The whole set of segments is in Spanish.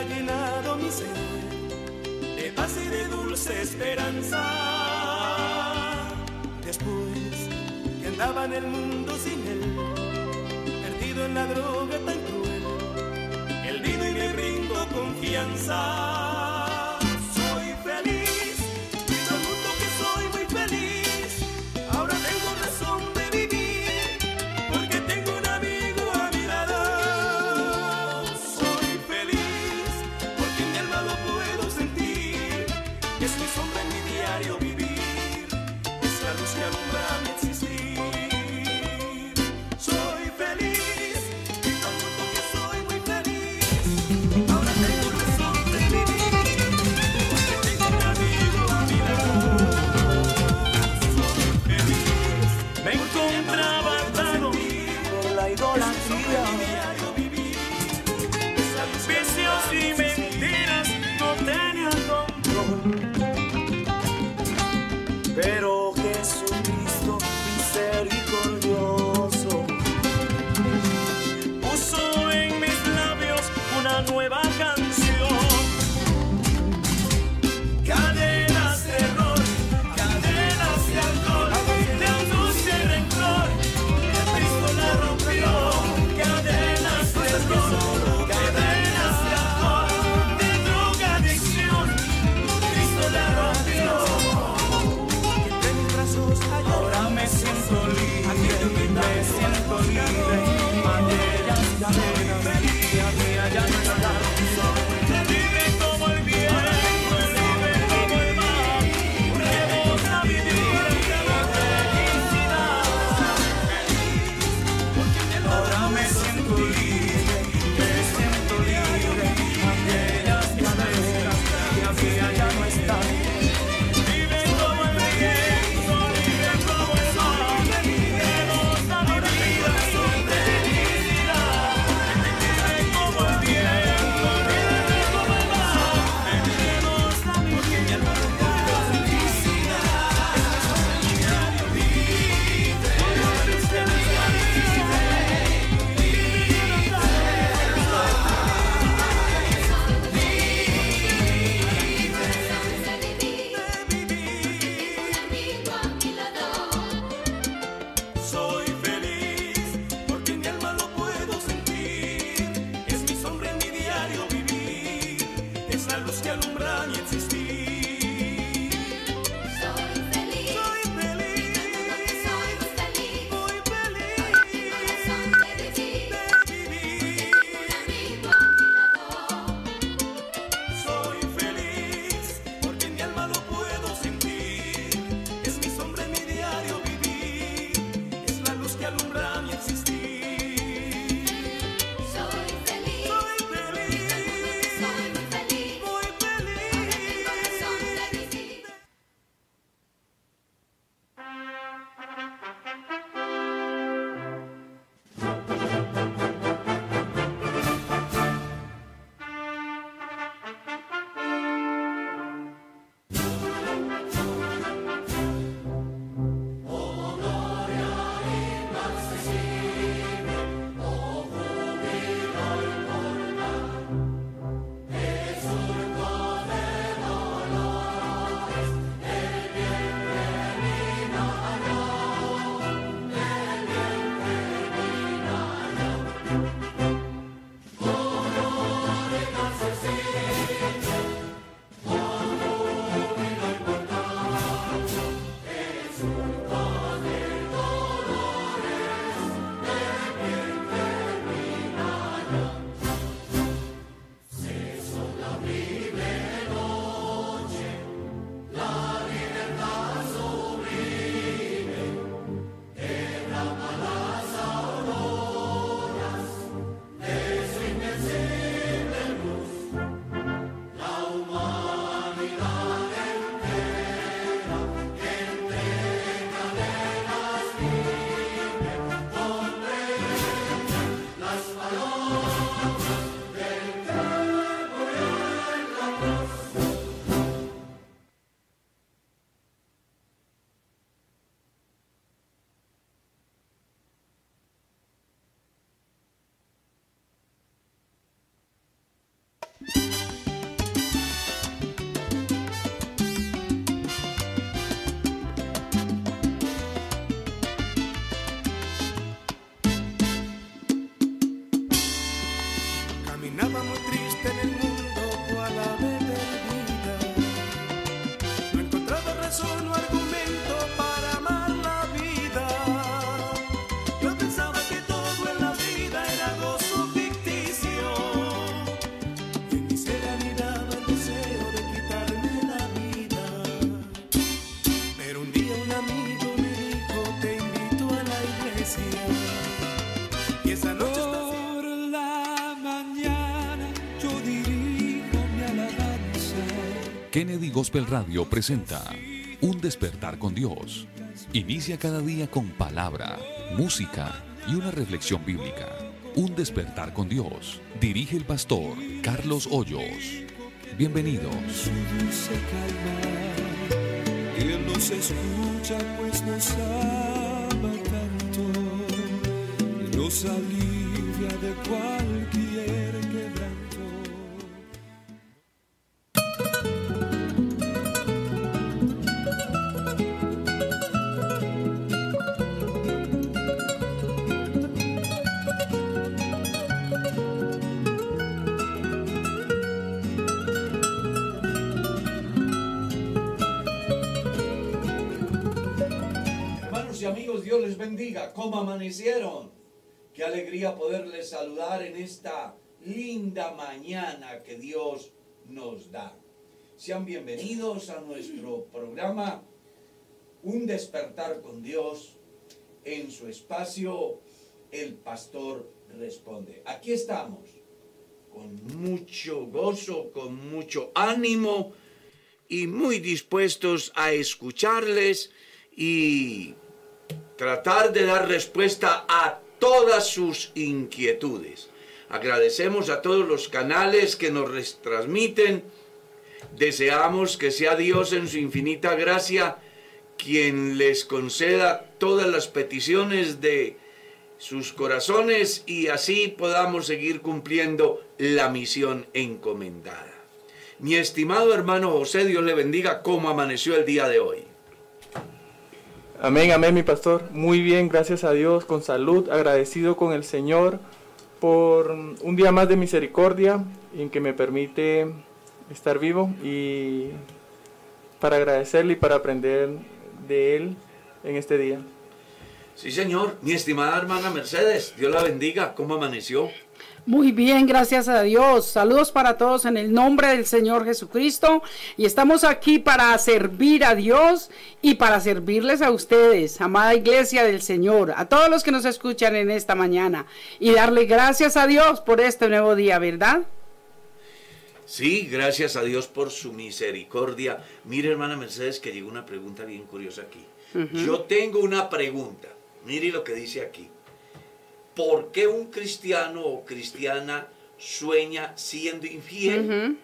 ha llenado mi ser de paz y de dulce esperanza. Después que andaba en el mundo sin él, perdido en la droga tan cruel, el vino y me brindó confianza. Kennedy Gospel Radio presenta Un despertar con Dios. Inicia cada día con palabra, música y una reflexión bíblica. Un despertar con Dios. Dirige el pastor Carlos Hoyos. Bienvenidos. Él nos escucha, pues nos ama tanto. Nos alivia de bendiga. ¿Cómo amanecieron? Qué alegría poderles saludar en esta linda mañana que Dios nos da. Sean bienvenidos a nuestro programa Un despertar con Dios en su espacio El Pastor Responde. Aquí estamos con mucho gozo, con mucho ánimo y muy dispuestos a escucharles y tratar de dar respuesta a todas sus inquietudes. Agradecemos a todos los canales que nos retransmiten. Deseamos que sea Dios en su infinita gracia quien les conceda todas las peticiones de sus corazones y así podamos seguir cumpliendo la misión encomendada. Mi estimado hermano José, Dios le bendiga cómo amaneció el día de hoy. Amén, amén, mi pastor. Muy bien, gracias a Dios, con salud, agradecido con el Señor por un día más de misericordia en que me permite estar vivo y para agradecerle y para aprender de Él en este día. Sí, señor. Mi estimada hermana Mercedes, Dios la bendiga. ¿Cómo amaneció? Muy bien, gracias a Dios. Saludos para todos en el nombre del Señor Jesucristo. Y estamos aquí para servir a Dios y para servirles a ustedes, amada iglesia del Señor, a todos los que nos escuchan en esta mañana. Y darle gracias a Dios por este nuevo día, ¿verdad? Sí, gracias a Dios por su misericordia. Mire, hermana Mercedes, que llegó una pregunta bien curiosa aquí. Yo tengo una pregunta. Mire lo que dice aquí. ¿Por qué un cristiano o cristiana sueña siendo infiel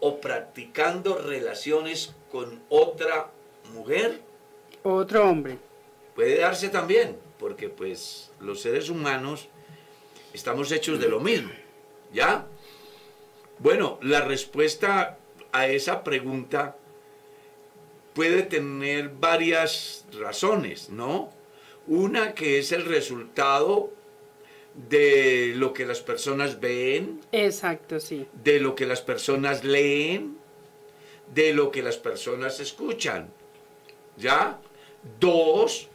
o practicando relaciones con otra mujer? Otro hombre. Puede darse también, porque pues los seres humanos estamos hechos de lo mismo, ¿ya? Bueno, la respuesta a esa pregunta puede tener varias razones, ¿no? Una que es el resultado de lo que las personas ven, Exacto, sí. de lo que las personas leen, de lo que las personas escuchan. ¿Ya? Dos,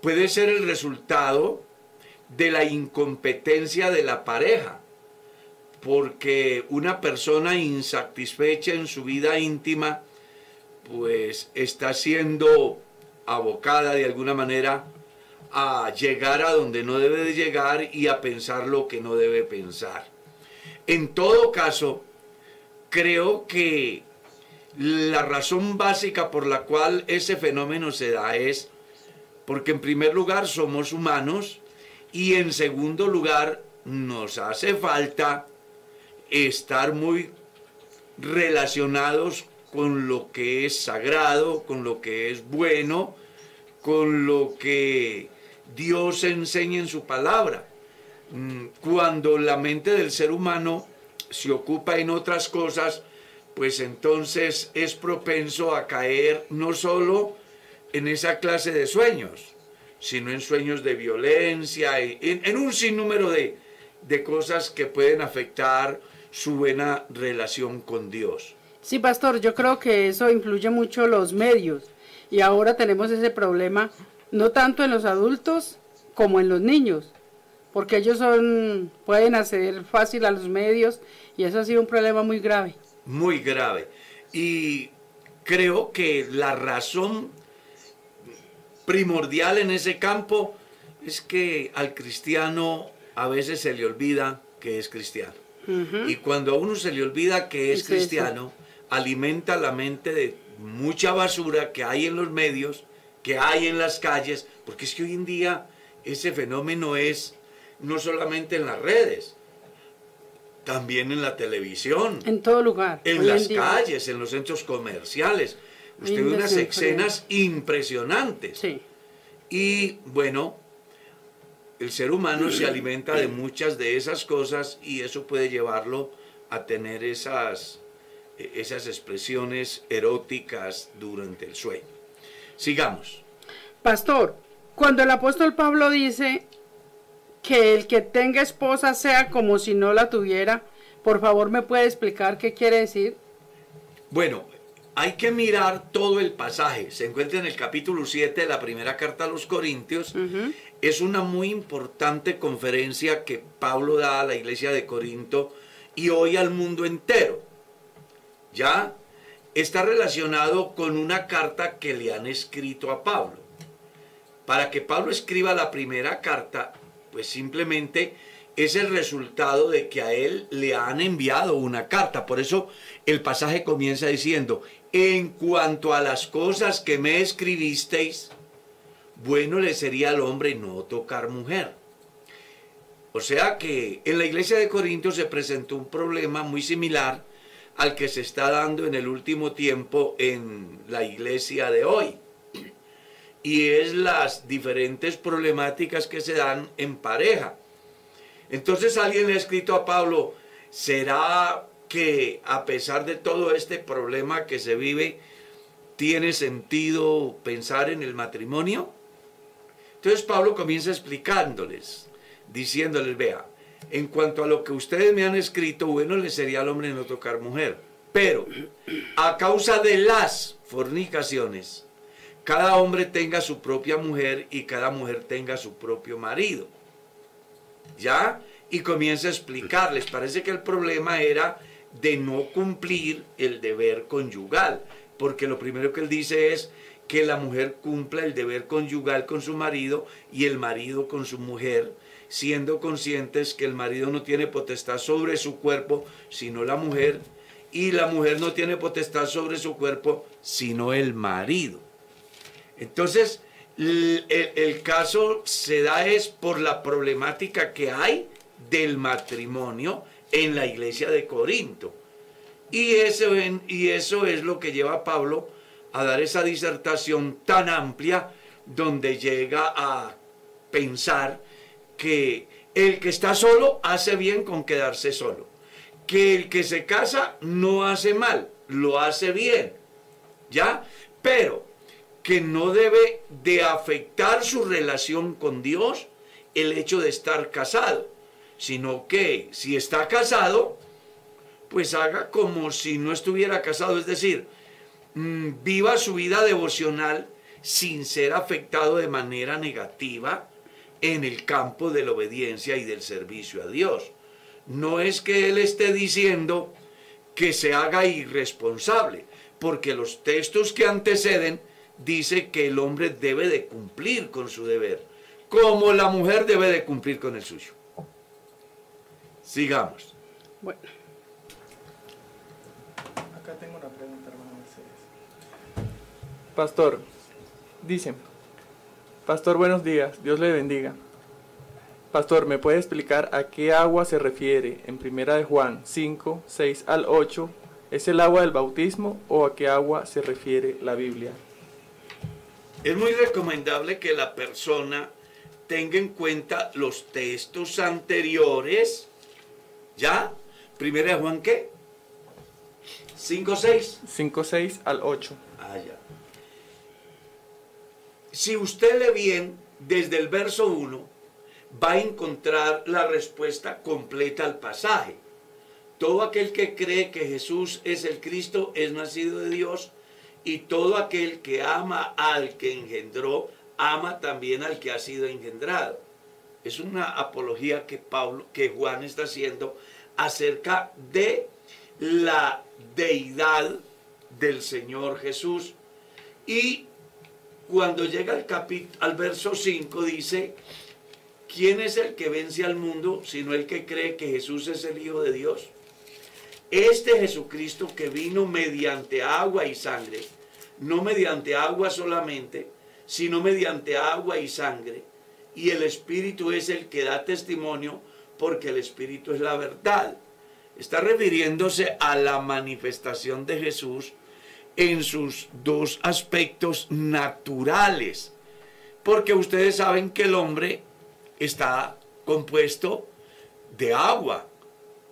puede ser el resultado de la incompetencia de la pareja, porque una persona insatisfecha en su vida íntima, pues está siendo abocada de alguna manera a llegar a donde no debe de llegar y a pensar lo que no debe pensar. En todo caso, creo que la razón básica por la cual ese fenómeno se da es porque en primer lugar somos humanos y en segundo lugar nos hace falta estar muy relacionados con lo que es sagrado, con lo que es bueno, con lo que Dios enseña en su palabra. Mm, Cuando la mente del ser humano se ocupa en otras cosas, pues entonces es propenso a caer no solo en esa clase de sueños, sino en sueños de violencia, en, en un sinnúmero de, de cosas que pueden afectar su buena relación con Dios. Sí, pastor, yo creo que eso influye mucho los medios. Y ahora tenemos ese problema, no tanto en los adultos como en los niños, porque ellos son, pueden acceder fácil a los medios y eso ha sido un problema muy grave. muy grave. Y creo que la razón primordial en ese campo es que al cristiano a veces se le olvida que es cristiano. Y cuando a uno se le olvida que es Es eso. cristiano, alimenta la mente de mucha basura que hay en los medios, que hay en las calles, porque es que hoy en día ese fenómeno es no solamente en las redes, también en la televisión, En todo lugar. en las calles, en los centros comerciales. Usted ve un unas escenas impresionantes. Sí. Y bueno, el ser humano se alimenta de muchas de esas cosas y eso puede llevarlo a tener esas, eh, esas expresiones eróticas durante el sueño. Sigamos. Pastor, cuando el apóstol Pablo dice que el que tenga esposa sea como si no la tuviera, por favor me puede explicar qué quiere decir. Bueno, hay que mirar todo el pasaje. Se encuentra en el capítulo 7 de la primera carta a los Corintios. Es una muy importante conferencia que Pablo da a la iglesia de Corinto y hoy al mundo entero. ¿Ya? Está relacionado con una carta que le han escrito a Pablo. Para que Pablo escriba la primera carta, pues simplemente es el resultado de que a él le han enviado una carta. Por eso el pasaje comienza diciendo, en cuanto a las cosas que me escribisteis, bueno le sería al hombre no tocar mujer. O sea que en la iglesia de Corinto se presentó un problema muy similar al que se está dando en el último tiempo en la iglesia de hoy. Y es las diferentes problemáticas que se dan en pareja. Entonces alguien le ha escrito a Pablo, ¿será que a pesar de todo este problema que se vive, tiene sentido pensar en el matrimonio? Entonces Pablo comienza explicándoles, diciéndoles, vea, en cuanto a lo que ustedes me han escrito, bueno le sería al hombre no tocar mujer, pero a causa de las fornicaciones, cada hombre tenga su propia mujer y cada mujer tenga su propio marido. ¿Ya? Y comienza a explicarles, parece que el problema era de no cumplir el deber conyugal, porque lo primero que él dice es que la mujer cumpla el deber conyugal con su marido y el marido con su mujer, siendo conscientes que el marido no tiene potestad sobre su cuerpo, sino la mujer, y la mujer no tiene potestad sobre su cuerpo, sino el marido. Entonces, el, caso se da es por la problemática que hay del matrimonio en la iglesia de Corinto. Y eso, y eso es lo que lleva a Pablo a dar esa disertación tan amplia donde llega a pensar que el que está solo hace bien con quedarse solo. Que el que se casa no hace mal, lo hace bien. ¿Ya? Pero que no debe de afectar su relación con Dios el hecho de estar casado, sino que si está casado, pues haga como si no estuviera casado, es decir, mm, viva su vida devocional sin ser afectado de manera negativa en el campo de la obediencia y del servicio a Dios. No es que él esté diciendo que se haga irresponsable, porque los textos que anteceden dice que el hombre debe de cumplir con su deber, como la mujer debe de cumplir con el suyo. Sigamos. Bueno, Acá tengo una pregunta, hermano Mercedes. Pastor, dice, Pastor, buenos días, Dios le bendiga. Pastor, ¿me puede explicar a qué agua se refiere en Primera de Juan 5, 6 al 8? ¿Es el agua del bautismo o a qué agua se refiere la Biblia? Es muy recomendable que la persona tenga en cuenta los textos anteriores. ¿Ya? Primera de Juan, ¿qué? 5, 6. 5, 6 al 8. Ah, ya. Si usted lee bien, desde el verso 1, va a encontrar la respuesta completa al pasaje. Todo aquel que cree que Jesús es el Cristo es nacido de Dios y todo aquel que ama al que engendró, ama también al que ha sido engendrado. Es una apología que Pablo, que Juan está haciendo acerca de la deidad del Señor Jesús y cuando llega al, verso 5 dice, ¿quién es el que vence al mundo sino el que cree que Jesús es el Hijo de Dios? Este Jesucristo que vino mediante agua y sangre, no mediante agua solamente, sino mediante agua y sangre, y el Espíritu es el que da testimonio porque el Espíritu es la verdad. Está refiriéndose a la manifestación de Jesús en sus dos aspectos naturales. Porque ustedes saben que el hombre está compuesto de agua.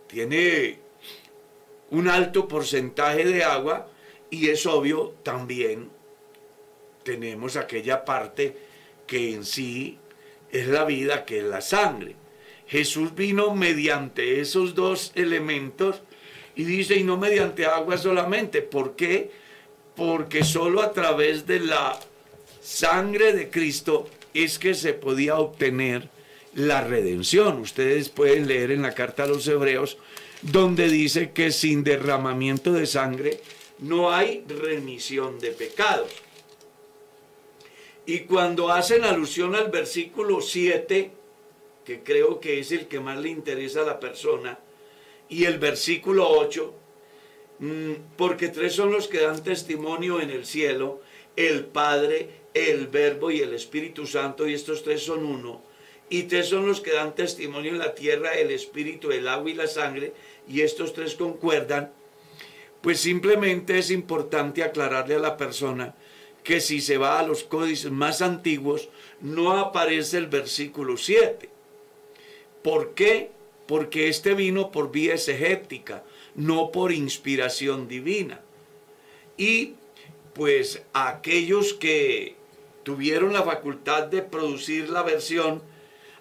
Tiene un alto porcentaje de agua y es obvio también tenemos aquella parte que en sí es la vida, que es la sangre. Jesús vino mediante esos dos elementos y dice, y no mediante agua solamente. ¿Por qué? Porque solo a través de la sangre de Cristo es que se podía obtener la redención. Ustedes pueden leer en la carta a los hebreos donde dice que sin derramamiento de sangre no hay remisión de pecados. Y cuando hacen alusión al versículo 7, que creo que es el que más le interesa a la persona, y el versículo 8, mm, porque tres son los que dan testimonio en el cielo, el Padre, el Verbo y el Espíritu Santo, y estos tres son uno, y tres son los que dan testimonio en la tierra, el Espíritu, el agua y la sangre, y estos tres concuerdan, pues simplemente es importante aclararle a la persona que si se va a los códices más antiguos, no aparece el versículo 7. ¿Por qué? Porque este vino por vía exegética, no por inspiración divina. Y pues aquellos que tuvieron la facultad de producir la versión,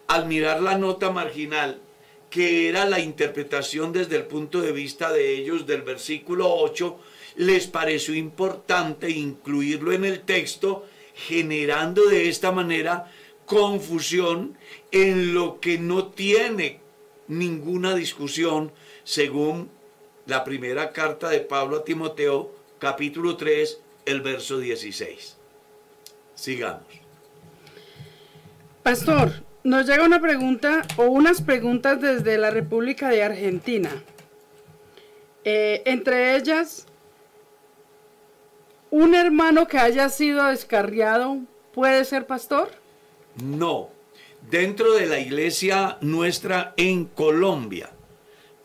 al mirar la nota marginal, que era la interpretación desde el punto de vista de ellos del versículo 8, les pareció importante incluirlo en el texto, generando de esta manera confusión en lo que no tiene ninguna discusión según la primera carta de Pablo a Timoteo, capítulo 3, el verso 16. Sigamos. Pastor, nos llega una pregunta o unas preguntas desde la República de Argentina. Eh, entre ellas, ¿un hermano que haya sido descarriado puede ser pastor? No, dentro de la iglesia nuestra en Colombia.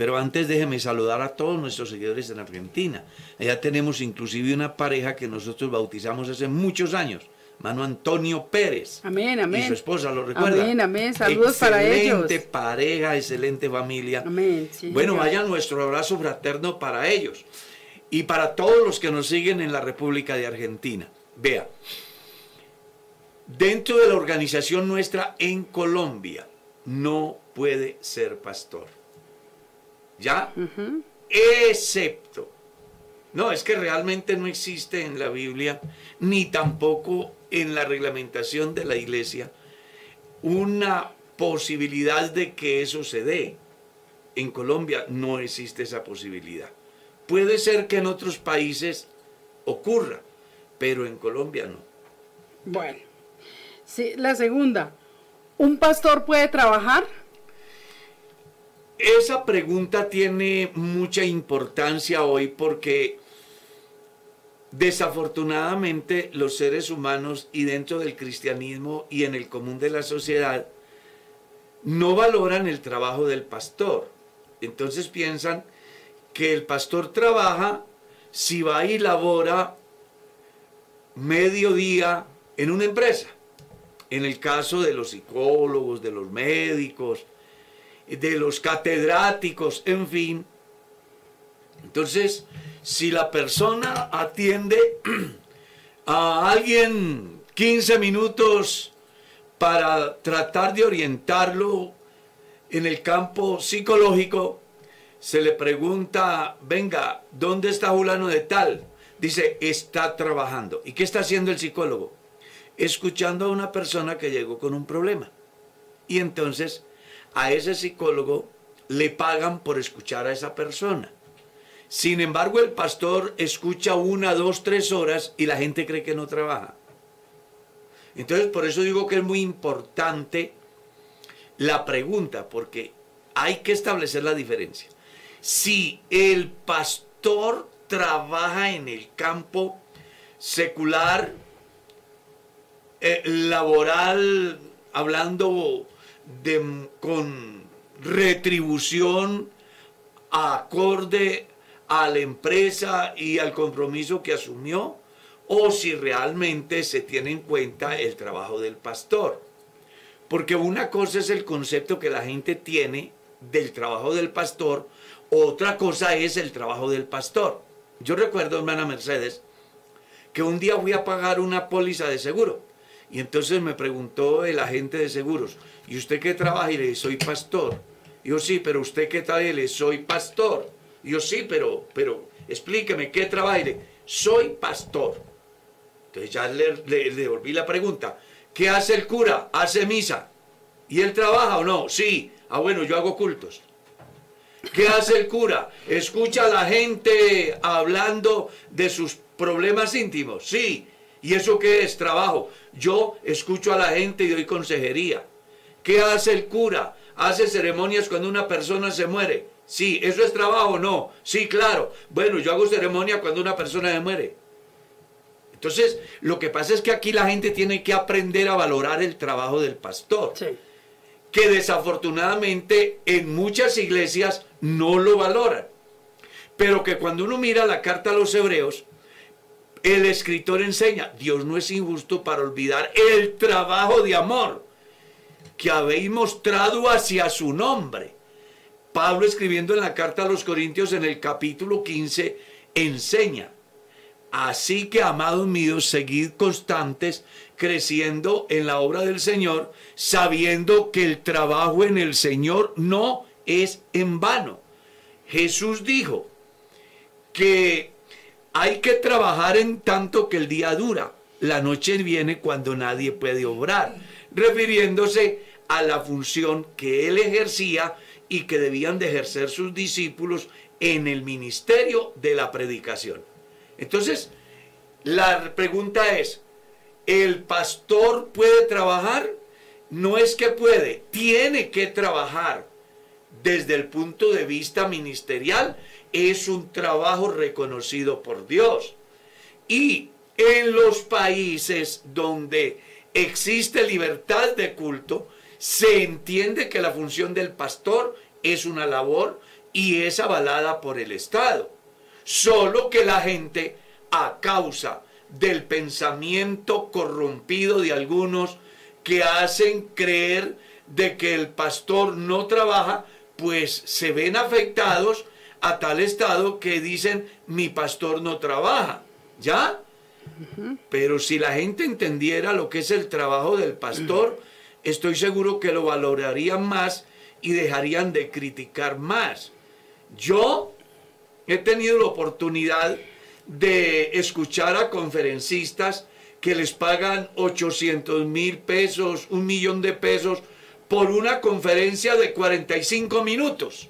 Pero antes déjeme saludar a todos nuestros seguidores en Argentina. Allá tenemos inclusive una pareja que nosotros bautizamos hace muchos años. Mano Antonio Pérez. Amén, amén. Y su esposa, ¿lo recuerda? Amén, amén. Saludos para ellos. Excelente pareja, excelente familia. Amén. sí, bueno, vaya nuestro abrazo fraterno para ellos. Y para todos los que nos siguen en la República de Argentina. Vea, dentro de la organización nuestra en Colombia, no puede ser pastor. ¿Ya? Excepto. No, es que realmente no existe en la Biblia, ni tampoco en la reglamentación de la iglesia, una posibilidad de que eso se dé. En Colombia no existe esa posibilidad. Puede ser que en otros países ocurra, pero en Colombia no. Bueno, sí, la segunda. ¿Un pastor puede trabajar? Esa pregunta tiene mucha importancia hoy porque desafortunadamente los seres humanos y dentro del cristianismo y en el común de la sociedad no valoran el trabajo del pastor. Entonces piensan que el pastor trabaja si va y labora mediodía en una empresa. En el caso de los psicólogos, de los médicos, de los catedráticos, en fin. Entonces, si la persona atiende a alguien 15 minutos para tratar de orientarlo en el campo psicológico, se le pregunta, venga, ¿dónde está Julano de tal? Dice, está trabajando. ¿Y qué está haciendo el psicólogo? Escuchando a una persona que llegó con un problema. Y entonces a ese psicólogo le pagan por escuchar a esa persona. Sin embargo, el pastor escucha una, dos, tres horas y la gente cree que no trabaja. Entonces, por eso digo que es muy importante la pregunta, porque hay que establecer la diferencia. Si el pastor trabaja en el campo secular, eh, laboral, hablando de, con retribución acorde a la empresa y al compromiso que asumió, o si realmente se tiene en cuenta el trabajo del pastor. Porque una cosa es el concepto que la gente tiene del trabajo del pastor, otra cosa es el trabajo del pastor. Yo recuerdo, hermana Mercedes, que un día fui a pagar una póliza de seguro. Y entonces me preguntó el agente de seguros, ¿y usted qué trabaja? Y le dije, soy pastor. Yo, sí, pero usted qué tal? Y le soy pastor. Yo, sí, pero, pero explíqueme, ¿qué trabaja? Y le soy pastor. Entonces ya le, le devolví la pregunta. ¿Qué hace el cura? Hace misa. ¿Y él trabaja o no? Sí. Ah, bueno, yo hago cultos. ¿Qué hace el cura? ¿Escucha a la gente hablando de sus problemas íntimos? Sí. ¿Y eso qué es? Trabajo. Yo escucho a la gente y doy consejería. ¿Qué hace el cura? Hace ceremonias cuando una persona se muere. Sí, ¿eso es trabajo o no? Sí, claro. Bueno, yo hago ceremonia cuando una persona se muere. Entonces, lo que pasa es que aquí la gente tiene que aprender a valorar el trabajo del pastor. Sí. Que desafortunadamente en muchas iglesias no lo valoran. Pero que cuando uno mira la carta a los hebreos, el escritor enseña, Dios no es injusto para olvidar el trabajo de amor que habéis mostrado hacia su nombre. Pablo escribiendo en la carta a los Corintios en el capítulo 15 enseña, Así que, amados míos, seguid constantes, creciendo en la obra del Señor, sabiendo que el trabajo en el Señor no es en vano. Jesús dijo que hay que trabajar en tanto que el día dura. La noche viene cuando nadie puede obrar, refiriéndose a la función que él ejercía y que debían de ejercer sus discípulos en el ministerio de la predicación. Entonces, la pregunta es, ¿el pastor puede trabajar? No es que puede, tiene que trabajar desde el punto de vista ministerial. Es un trabajo reconocido por Dios. Y en los países donde existe libertad de culto, se entiende que la función del pastor es una labor y es avalada por el Estado. Solo que la gente, a causa del pensamiento corrompido de algunos que hacen creer de que el pastor no trabaja, pues se ven afectados a tal estado que dicen mi pastor no trabaja. ¿Ya? Pero si la gente entendiera lo que es el trabajo del pastor, estoy seguro que lo valorarían más y dejarían de criticar más. Yo he tenido la oportunidad de escuchar a conferencistas que les pagan 800 mil pesos, un millón de pesos por una conferencia de 45 minutos.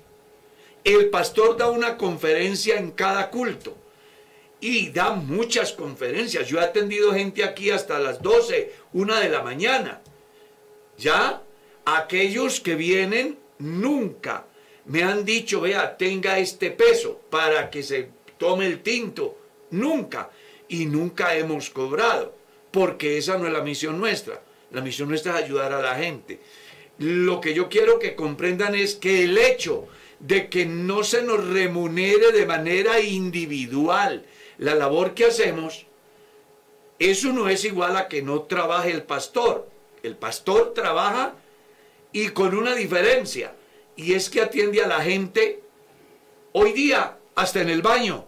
El pastor da una conferencia en cada culto y da muchas conferencias. Yo he atendido gente aquí hasta las 12, una de la mañana. Ya, aquellos que vienen nunca me han dicho, vea, tenga este peso para que se tome el tinto. Nunca. Y nunca hemos cobrado, porque esa no es la misión nuestra. La misión nuestra es ayudar a la gente. Lo que yo quiero que comprendan es que el hecho de que no se nos remunere de manera individual la labor que hacemos, eso no es igual a que no trabaje el pastor. El pastor trabaja y con una diferencia, y es que atiende a la gente hoy día hasta en el baño,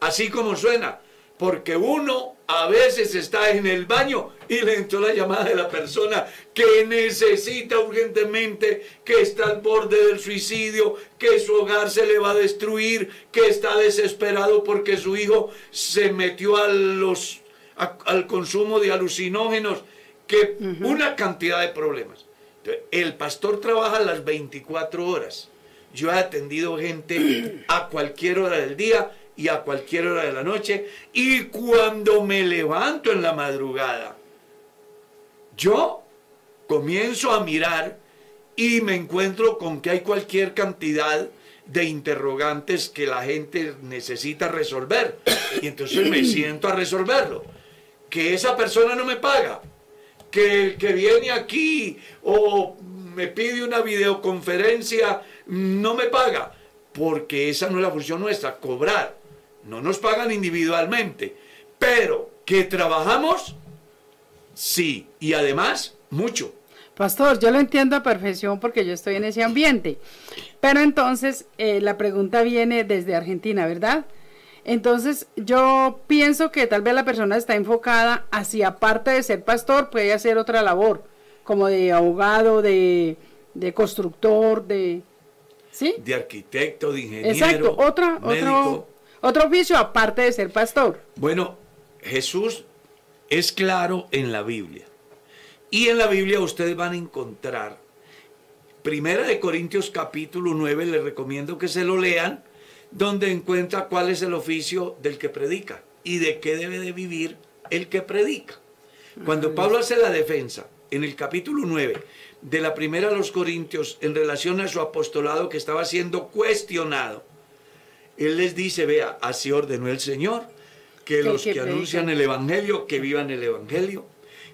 así como suena, porque uno a veces está en el baño y le entró la llamada de la persona que necesita urgentemente, que está al borde del suicidio, que su hogar se le va a destruir, que está desesperado porque su hijo se metió a los, al consumo de alucinógenos, que una cantidad de problemas. el pastor trabaja las 24 horas. Yo he atendido gente a cualquier hora del día y a cualquier hora de la noche. Y cuando me levanto en la madrugada, Yo comienzo a mirar y me encuentro con que hay cualquier cantidad de interrogantes que la gente necesita resolver. Y entonces me siento a resolverlo. Que esa persona no me paga. Que el que viene aquí o me pide una videoconferencia no me paga. Porque esa no es la función nuestra, cobrar. No nos pagan individualmente. Pero que trabajamos, sí. Y además, mucho. Pastor, yo lo entiendo a perfección porque yo estoy en ese ambiente. Pero entonces eh, la pregunta viene desde Argentina, ¿verdad? Entonces yo pienso que tal vez la persona está enfocada hacia aparte de ser pastor, puede hacer otra labor, como de abogado, de, de constructor, de... ¿Sí? De arquitecto, de ingeniero. Exacto, otra, médico. otro oficio aparte de ser pastor. Bueno, Jesús es claro en la Biblia. Y en la Biblia ustedes van a encontrar, Primera de Corintios capítulo 9, les recomiendo que se lo lean, donde encuentra cuál es el oficio del que predica y de qué debe de vivir el que predica. Cuando Pablo hace la defensa en el capítulo 9 de la primera a los Corintios en relación a su apostolado que estaba siendo cuestionado, él les dice, vea, así ordenó el Señor, que los que que anuncian el Evangelio, que vivan el Evangelio,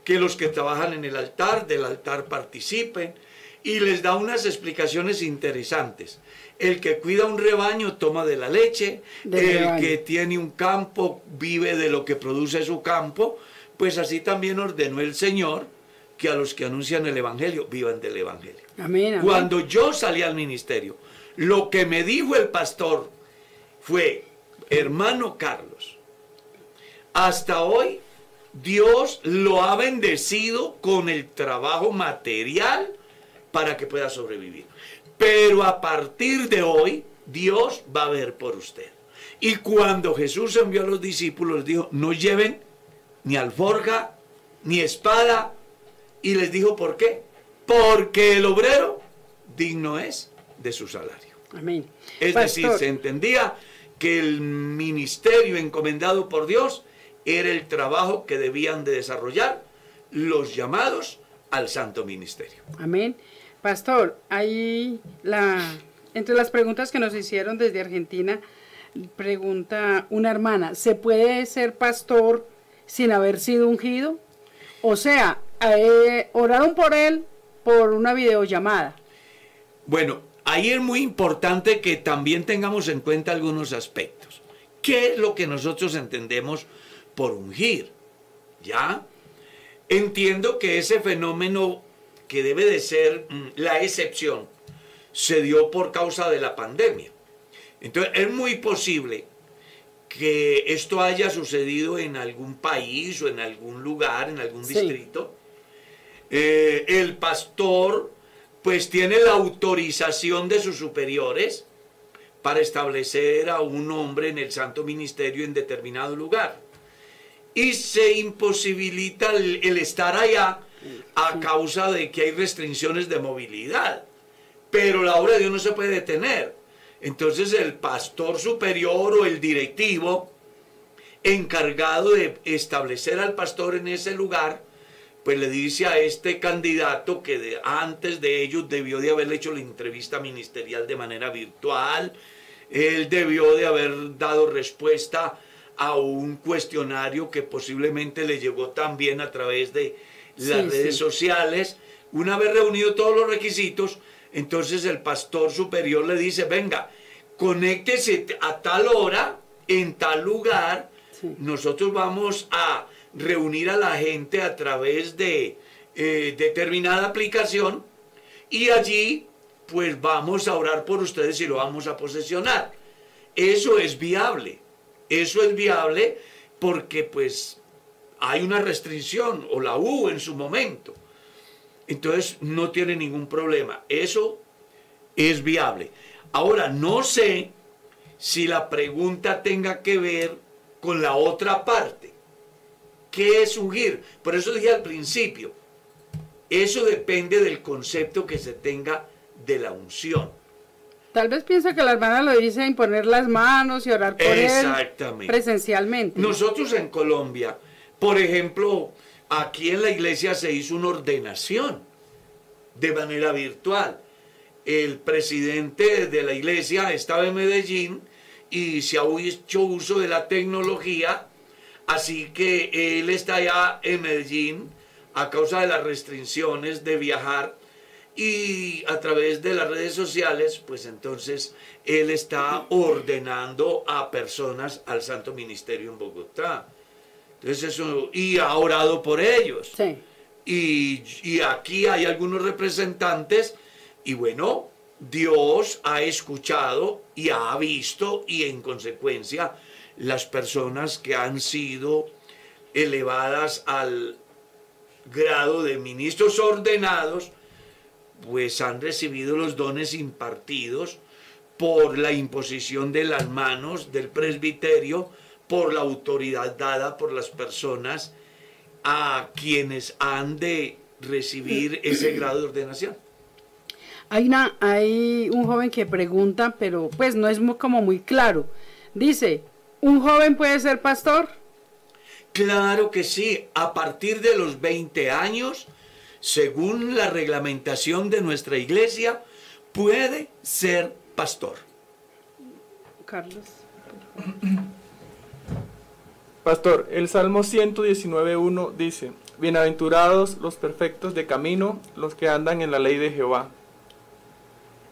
que los que trabajan en el altar, del altar participen, y les da unas explicaciones interesantes. El que cuida un rebaño toma de la leche, Del el rebaño. que tiene un campo vive de lo que produce su campo, pues así también ordenó el Señor que a los que anuncian el Evangelio vivan del Evangelio. Amén. amén. Cuando yo salí al ministerio, lo que me dijo el pastor fue, hermano Carlos, hasta hoy Dios lo ha bendecido con el trabajo material para que pueda sobrevivir. Pero a partir de hoy, Dios va a ver por usted. Y cuando Jesús envió a los discípulos, dijo, no lleven ni alforja, ni espada. Y les dijo, ¿por qué? Porque el obrero digno es de su salario. Amén. Es decir, se entendía que el ministerio encomendado por Dios era el trabajo que debían de desarrollar los llamados al santo ministerio. Amén. Pastor, ahí la entre las preguntas que nos hicieron desde Argentina, pregunta una hermana, ¿se puede ser pastor sin haber sido ungido? O sea, eh, oraron por él por una videollamada. Bueno, ahí es muy importante que también tengamos en cuenta algunos aspectos. ¿Qué es lo que nosotros entendemos por ungir? ¿Ya? Entiendo que ese fenómeno que debe de ser mm, la excepción se dio por causa de la pandemia. Entonces es muy posible que esto haya sucedido en algún país o en algún lugar, en algún Sí. distrito. Eh, el pastor pues tiene la autorización de sus superiores para establecer a un hombre en el santo ministerio en determinado lugar. Y se imposibilita el, el estar allá a causa de que hay restricciones de movilidad. Pero la obra de Dios no se puede detener. Entonces el pastor superior o el directivo encargado de establecer al pastor en ese lugar, pues le dice a este candidato que de- antes de ellos debió de haberle hecho la entrevista ministerial de manera virtual, él debió de haber dado respuesta a un cuestionario que posiblemente le llegó también a través de las Sí, redes sí. sociales. Una vez reunido todos los requisitos, entonces el pastor superior le dice, venga, conéctese a tal hora, en tal lugar, Sí. nosotros vamos a reunir a la gente a través de eh, determinada aplicación y allí pues vamos a orar por ustedes y lo vamos a posesionar. Eso es viable, eso es viable porque pues hay una restricción o la hubo en su momento. Entonces no tiene ningún problema, eso es viable. Ahora no sé si la pregunta tenga que ver con la otra parte. ¿Qué es ungir? Por eso dije al principio, eso depende del concepto que se tenga de la unción. Tal vez piensa que la hermana lo dice en poner las manos y orar por él Exactamente. presencialmente. Nosotros en Colombia, por ejemplo, aquí en la iglesia se hizo una ordenación de manera virtual. El presidente de la iglesia estaba en Medellín y se ha hecho uso de la tecnología, así que él está allá en Medellín a causa de las restricciones de viajar y a través de las redes sociales, pues entonces él está ordenando a personas al Santo Ministerio en Bogotá. Entonces eso, y ha orado por ellos. Sí. Y, y aquí hay algunos representantes y bueno, Dios ha escuchado y ha visto y en consecuencia las personas que han sido elevadas al grado de ministros ordenados, pues han recibido los dones impartidos por la imposición de las manos del presbiterio, por la autoridad dada por las personas a quienes han de recibir ese grado de ordenación. Hay, una, hay un joven que pregunta, pero pues no es como muy claro. Dice, ¿un joven puede ser pastor? Claro que sí, a partir de los 20 años, según la reglamentación de nuestra iglesia, puede ser pastor. Carlos. Pastor, el Salmo 119.1 dice, Bienaventurados los perfectos de camino, los que andan en la ley de Jehová.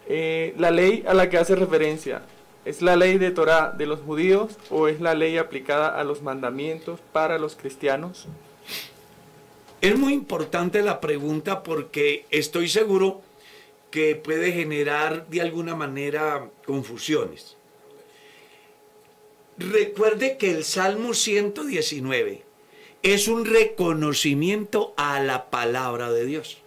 Eh, la ley a la que hace referencia, ¿es la ley de Torah de los judíos o es la ley aplicada a los mandamientos para los cristianos? Es muy importante la pregunta porque estoy seguro que puede generar de alguna manera confusiones. Recuerde que el Salmo 119 es un reconocimiento a la palabra de Dios.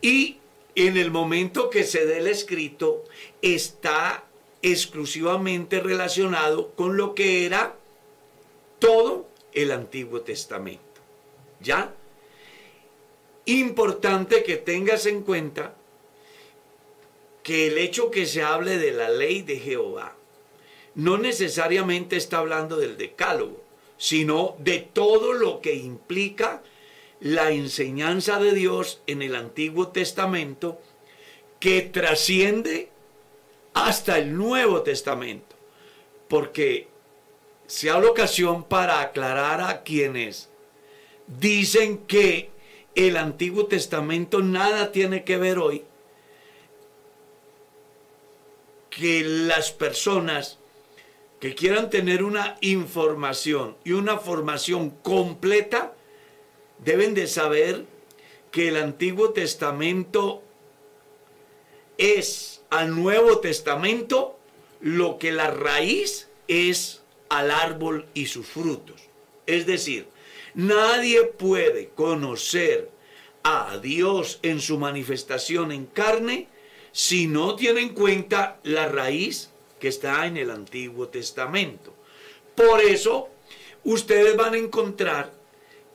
Y en el momento que se dé el escrito está exclusivamente relacionado con lo que era todo el Antiguo Testamento. ¿Ya? Importante que tengas en cuenta que el hecho que se hable de la ley de Jehová no necesariamente está hablando del decálogo, sino de todo lo que implica la enseñanza de Dios en el Antiguo Testamento que trasciende hasta el Nuevo Testamento. Porque se habla ocasión para aclarar a quienes dicen que el Antiguo Testamento nada tiene que ver hoy, que las personas que quieran tener una información y una formación completa deben de saber que el Antiguo Testamento es al Nuevo Testamento lo que la raíz es al árbol y sus frutos. Es decir, nadie puede conocer a Dios en su manifestación en carne si no tiene en cuenta la raíz que está en el Antiguo Testamento. Por eso, ustedes van a encontrar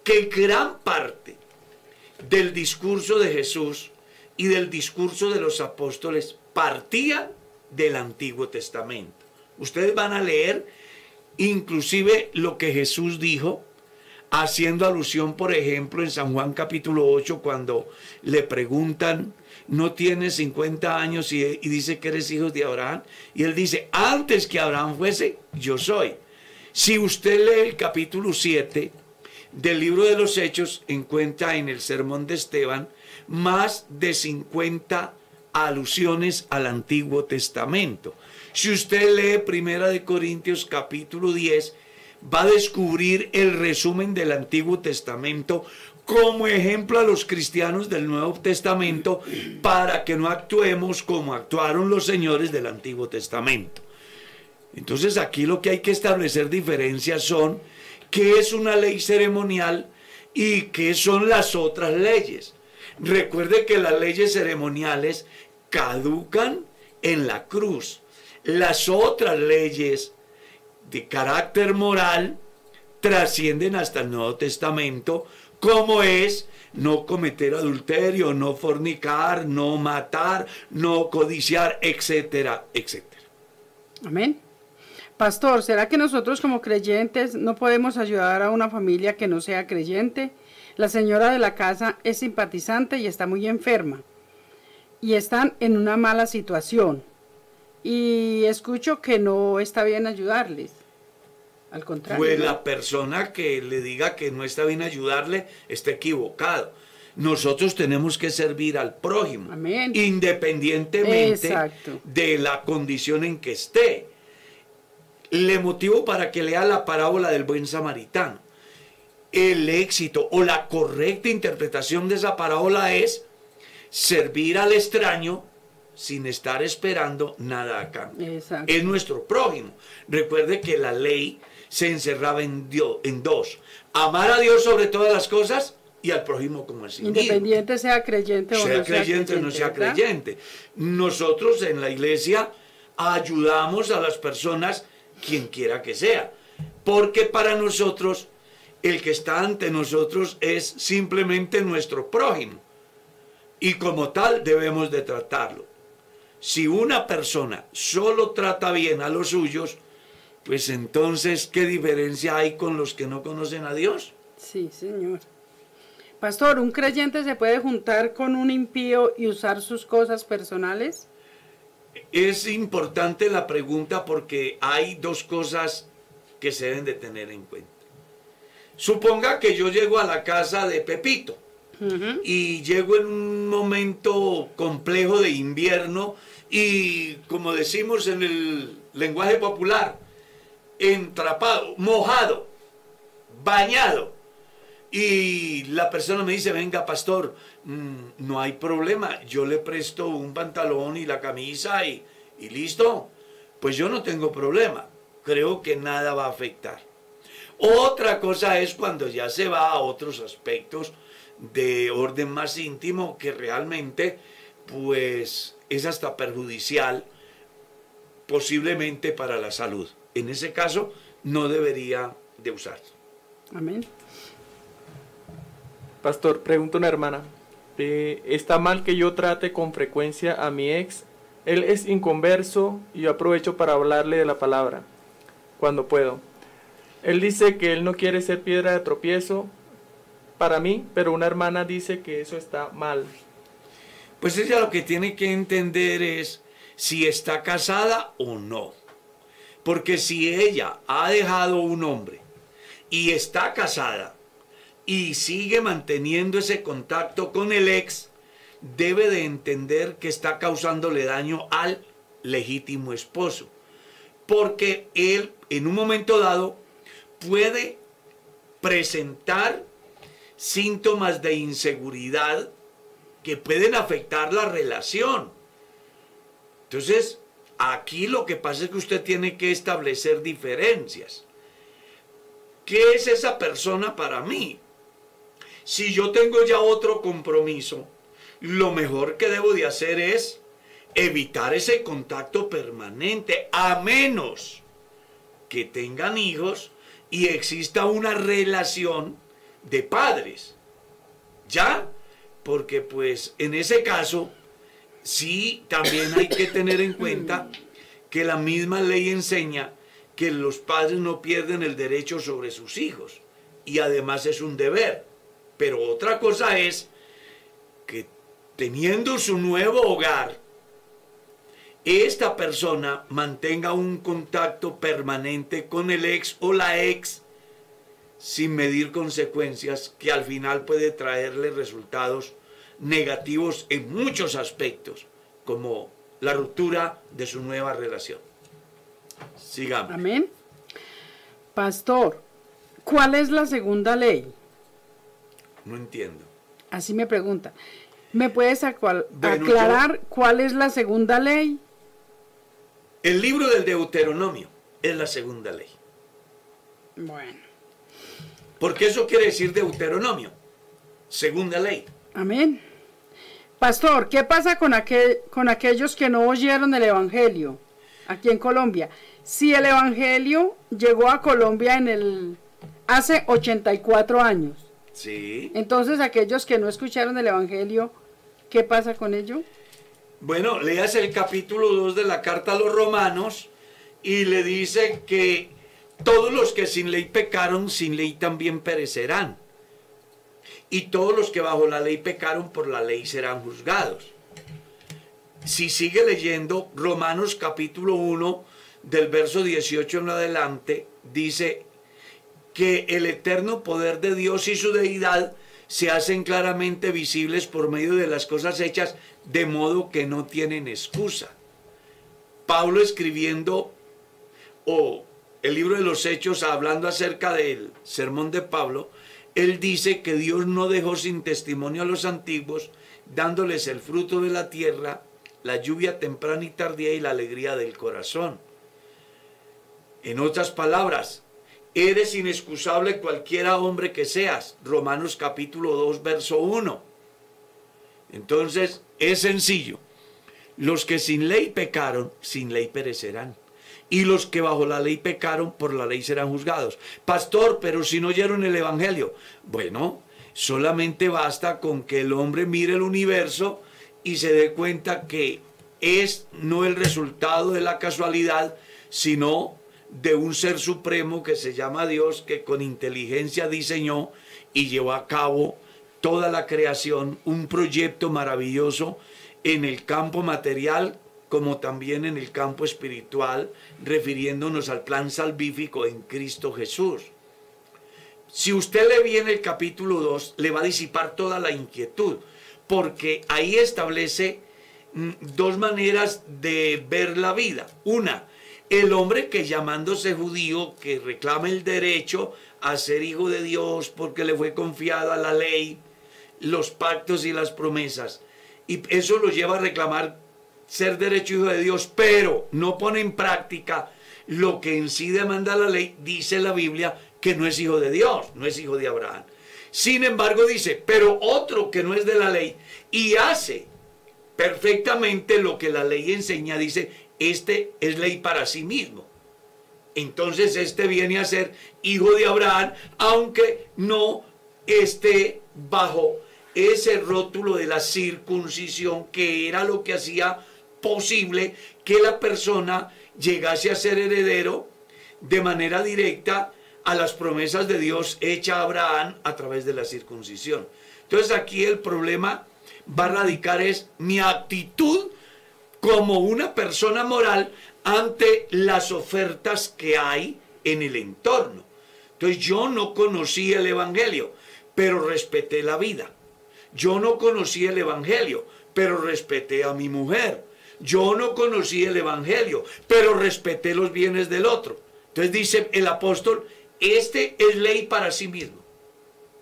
que gran parte del discurso de Jesús y del discurso de los apóstoles partía del Antiguo Testamento. Ustedes van a leer inclusive lo que Jesús dijo, haciendo alusión, por ejemplo, en San Juan capítulo 8, cuando le preguntan, no tienes 50 años y, y dice que eres hijo de Abraham, y él dice, antes que Abraham fuese, yo soy. Si usted lee el capítulo 7 del libro de los Hechos, encuentra en el sermón de Esteban más de 50 alusiones al Antiguo Testamento. Si usted lee Primera de Corintios capítulo 10, va a descubrir el resumen del Antiguo Testamento como ejemplo a los cristianos del Nuevo Testamento para que no actuemos como actuaron los señores del Antiguo Testamento. Entonces aquí lo que hay que establecer diferencias son qué es una ley ceremonial y qué son las otras leyes. Recuerde que las leyes ceremoniales caducan en la cruz. Las otras leyes de carácter moral trascienden hasta el Nuevo Testamento, como es no cometer adulterio, no fornicar, no matar, no codiciar, etcétera, etcétera. Amén. Pastor, ¿será que nosotros como creyentes no podemos ayudar a una familia que no sea creyente? La señora de la casa es simpatizante y está muy enferma. Y están en una mala situación. Y escucho que no está bien ayudarles. Al contrario. Pues la persona que le diga que no está bien ayudarle está equivocado. Nosotros tenemos que servir al prójimo, Amén. independientemente Exacto. de la condición en que esté. Le motivo para que lea la parábola del buen samaritano. El éxito o la correcta interpretación de esa parábola es servir al extraño sin estar esperando nada a cambio Exacto. es nuestro prójimo. Recuerde que la ley se encerraba en, Dio- en dos. Amar a Dios sobre todas las cosas y al prójimo como sí mismo. Independiente sea creyente o Sea no sea creyente o no sea ¿verdad? creyente. Nosotros en la iglesia ayudamos a las personas quien quiera que sea. Porque para nosotros el que está ante nosotros es simplemente nuestro prójimo. Y como tal debemos de tratarlo. Si una persona solo trata bien a los suyos, pues entonces, ¿qué diferencia hay con los que no conocen a Dios? Sí, señor. Pastor, ¿un creyente se puede juntar con un impío y usar sus cosas personales? Es importante la pregunta porque hay dos cosas que se deben de tener en cuenta. Suponga que yo llego a la casa de Pepito Y llego en un momento complejo de invierno y como decimos en el lenguaje popular, entrapado, mojado, bañado. Y la persona me dice, venga pastor, mm, no hay problema, yo le presto un pantalón y la camisa y, y listo. Pues yo no tengo problema, creo que nada va a afectar. Otra cosa es cuando ya se va a otros aspectos de orden más íntimo que realmente pues es hasta perjudicial posiblemente para la salud. En ese caso no debería de usarse. Amén. Pastor, pregunta una hermana. eh, ¿Está mal que yo trate con frecuencia a mi ex? Él es inconverso y yo aprovecho para hablarle de la palabra cuando puedo. Él dice que él no quiere ser piedra de tropiezo para mí, pero una hermana dice que eso está mal. Pues ella lo que tiene que entender es si está casada o no. Porque si ella ha dejado un hombre y está casada y sigue manteniendo ese contacto con el ex, debe de entender que está causándole daño al legítimo esposo. Porque él en un momento dado puede presentar síntomas de inseguridad que pueden afectar la relación. Entonces, aquí lo que pasa es que usted tiene que establecer diferencias. ¿Qué es esa persona para mí? Si yo tengo ya otro compromiso, lo mejor que debo de hacer es evitar ese contacto permanente, a menos que tengan hijos y exista una relación de padres. ¿Ya? Porque pues en ese caso, sí, también hay que tener en cuenta que la misma ley enseña que los padres no pierden el derecho sobre sus hijos. Y además es un deber. Pero otra cosa es que teniendo su nuevo hogar, esta persona mantenga un contacto permanente con el ex o la ex sin medir consecuencias que al final puede traerle resultados negativos en muchos aspectos, como la ruptura de su nueva relación. Sigamos. Amén. Pastor, ¿cuál es la segunda ley? No entiendo. Así me pregunta. ¿Me puedes acual- Bueno, aclarar cuál es la segunda ley? El libro del Deuteronomio es la segunda ley. Bueno, Porque eso quiere decir Deuteronomio, segunda ley. amén. Pastor, ¿qué pasa con, aquel, con aquellos que no oyeron el Evangelio aquí en Colombia? Si el Evangelio llegó a Colombia en el hace 84 años, Sí. entonces aquellos que no escucharon el Evangelio, ¿qué pasa con ello? Bueno, leas el capítulo 2 de la carta a los romanos y le dice que todos los que sin ley pecaron, sin ley también perecerán. Y todos los que bajo la ley pecaron, por la ley serán juzgados. Si sigue leyendo Romanos capítulo 1, del verso 18 en adelante, dice que el eterno poder de Dios y su deidad se hacen claramente visibles por medio de las cosas hechas, de modo que no tienen excusa. Pablo escribiendo, o el libro de los Hechos, hablando acerca del sermón de Pablo, él dice que Dios no dejó sin testimonio a los antiguos, dándoles el fruto de la tierra, la lluvia temprana y tardía y la alegría del corazón. En otras palabras, eres inexcusable cualquiera hombre que seas. Romanos capítulo 2, verso 1. Entonces, es sencillo. Los que sin ley pecaron, sin ley perecerán. Y los que bajo la ley pecaron, por la ley serán juzgados. Pastor, pero si no oyeron el Evangelio. Bueno, solamente basta con que el hombre mire el universo y se dé cuenta que es no el resultado de la casualidad, sino de un ser supremo que se llama Dios, que con inteligencia diseñó y llevó a cabo toda la creación, un proyecto maravilloso en el campo material como también en el campo espiritual, refiriéndonos al plan salvífico en Cristo Jesús. Si usted le viene el capítulo 2, le va a disipar toda la inquietud, porque ahí establece mm, dos maneras de ver la vida. Una, el hombre que llamándose judío, que reclama el derecho a ser hijo de Dios porque le fue confiada la ley, los pactos y las promesas. Y eso lo lleva a reclamar ser derecho hijo de Dios, pero no pone en práctica lo que en sí demanda la ley, dice la Biblia que no es hijo de Dios, no es hijo de Abraham. Sin embargo dice, pero otro que no es de la ley y hace perfectamente lo que la ley enseña, dice, este es ley para sí mismo. Entonces este viene a ser hijo de Abraham, aunque no esté bajo ese rótulo de la circuncisión, que era lo que hacía posible que la persona llegase a ser heredero de manera directa a las promesas de Dios hecha a Abraham a través de la circuncisión. Entonces aquí el problema va a radicar es mi actitud como una persona moral ante las ofertas que hay en el entorno. Entonces yo no conocí el Evangelio, pero respeté la vida. Yo no conocí el Evangelio, pero respeté a mi mujer. Yo no conocí el Evangelio, pero respeté los bienes del otro. Entonces dice el apóstol, este es ley para sí mismo.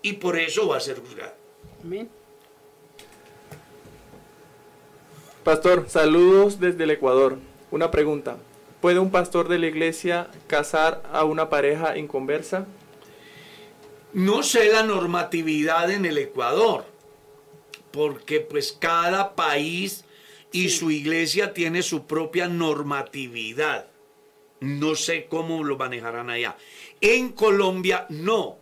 Y por eso va a ser juzgado. Amén. Pastor, saludos desde el Ecuador. Una pregunta. ¿Puede un pastor de la iglesia casar a una pareja inconversa? No sé la normatividad en el Ecuador, porque pues cada país y su iglesia tiene su propia normatividad. No sé cómo lo manejarán allá. En Colombia no.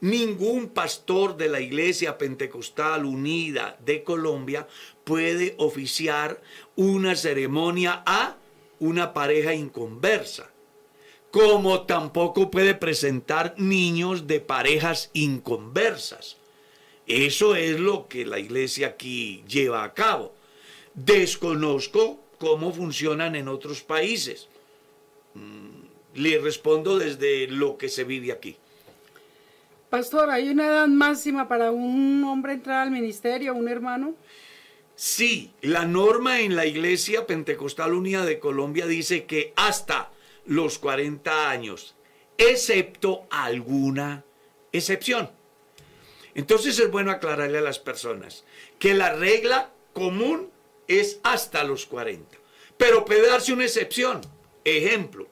Ningún pastor de la Iglesia Pentecostal Unida de Colombia puede oficiar una ceremonia a una pareja inconversa, como tampoco puede presentar niños de parejas inconversas. Eso es lo que la iglesia aquí lleva a cabo. Desconozco cómo funcionan en otros países. Mm, le respondo desde lo que se vive aquí. Pastor, ¿hay una edad máxima para un hombre entrar al ministerio, un hermano? Sí, la norma en la Iglesia Pentecostal Unida de Colombia dice que hasta los 40 años, excepto alguna excepción. Entonces es bueno aclararle a las personas que la regla común es hasta los 40. Pero puede darse una excepción. Ejemplo,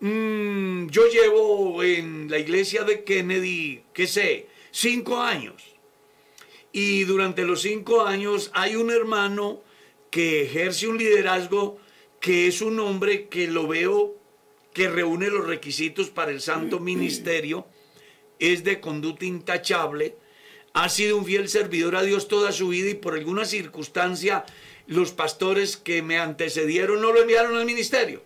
mm, yo llevo en la iglesia de Kennedy, qué sé, cinco años. Y durante los cinco años hay un hermano que ejerce un liderazgo que es un hombre que lo veo que reúne los requisitos para el santo ministerio, es de conducta intachable, ha sido un fiel servidor a Dios toda su vida y por alguna circunstancia los pastores que me antecedieron no lo enviaron al ministerio.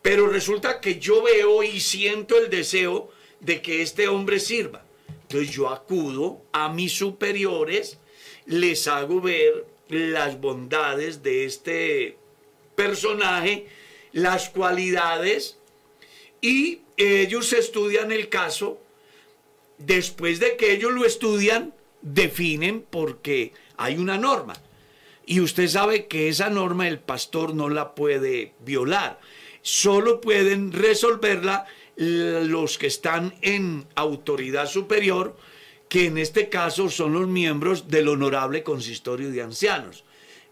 Pero resulta que yo veo y siento el deseo de que este hombre sirva. Entonces yo acudo a mis superiores, les hago ver las bondades de este personaje, las cualidades, y ellos estudian el caso. Después de que ellos lo estudian, definen porque hay una norma. Y usted sabe que esa norma el pastor no la puede violar. Solo pueden resolverla los que están en autoridad superior, que en este caso son los miembros del honorable consistorio de ancianos.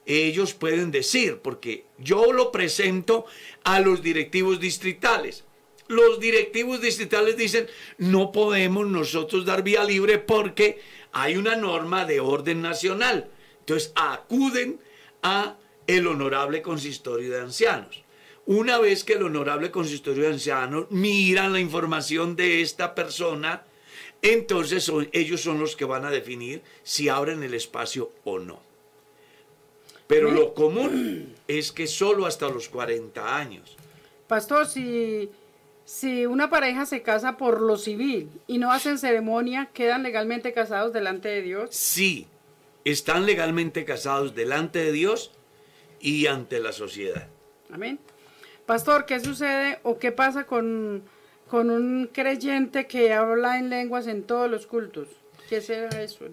Ellos pueden decir, porque yo lo presento a los directivos distritales. Los directivos distritales dicen, no podemos nosotros dar vía libre porque hay una norma de orden nacional. Entonces acuden a el honorable consistorio de ancianos. Una vez que el honorable consistorio de ancianos miran la información de esta persona, entonces ellos son los que van a definir si abren el espacio o no. Pero lo común es que solo hasta los 40 años. Pastor, si, si una pareja se casa por lo civil y no hacen ceremonia, ¿quedan legalmente casados delante de Dios? Sí, están legalmente casados delante de Dios y ante la sociedad. Amén. Pastor, ¿qué sucede o qué pasa con, con un creyente que habla en lenguas en todos los cultos? ¿Qué será eso?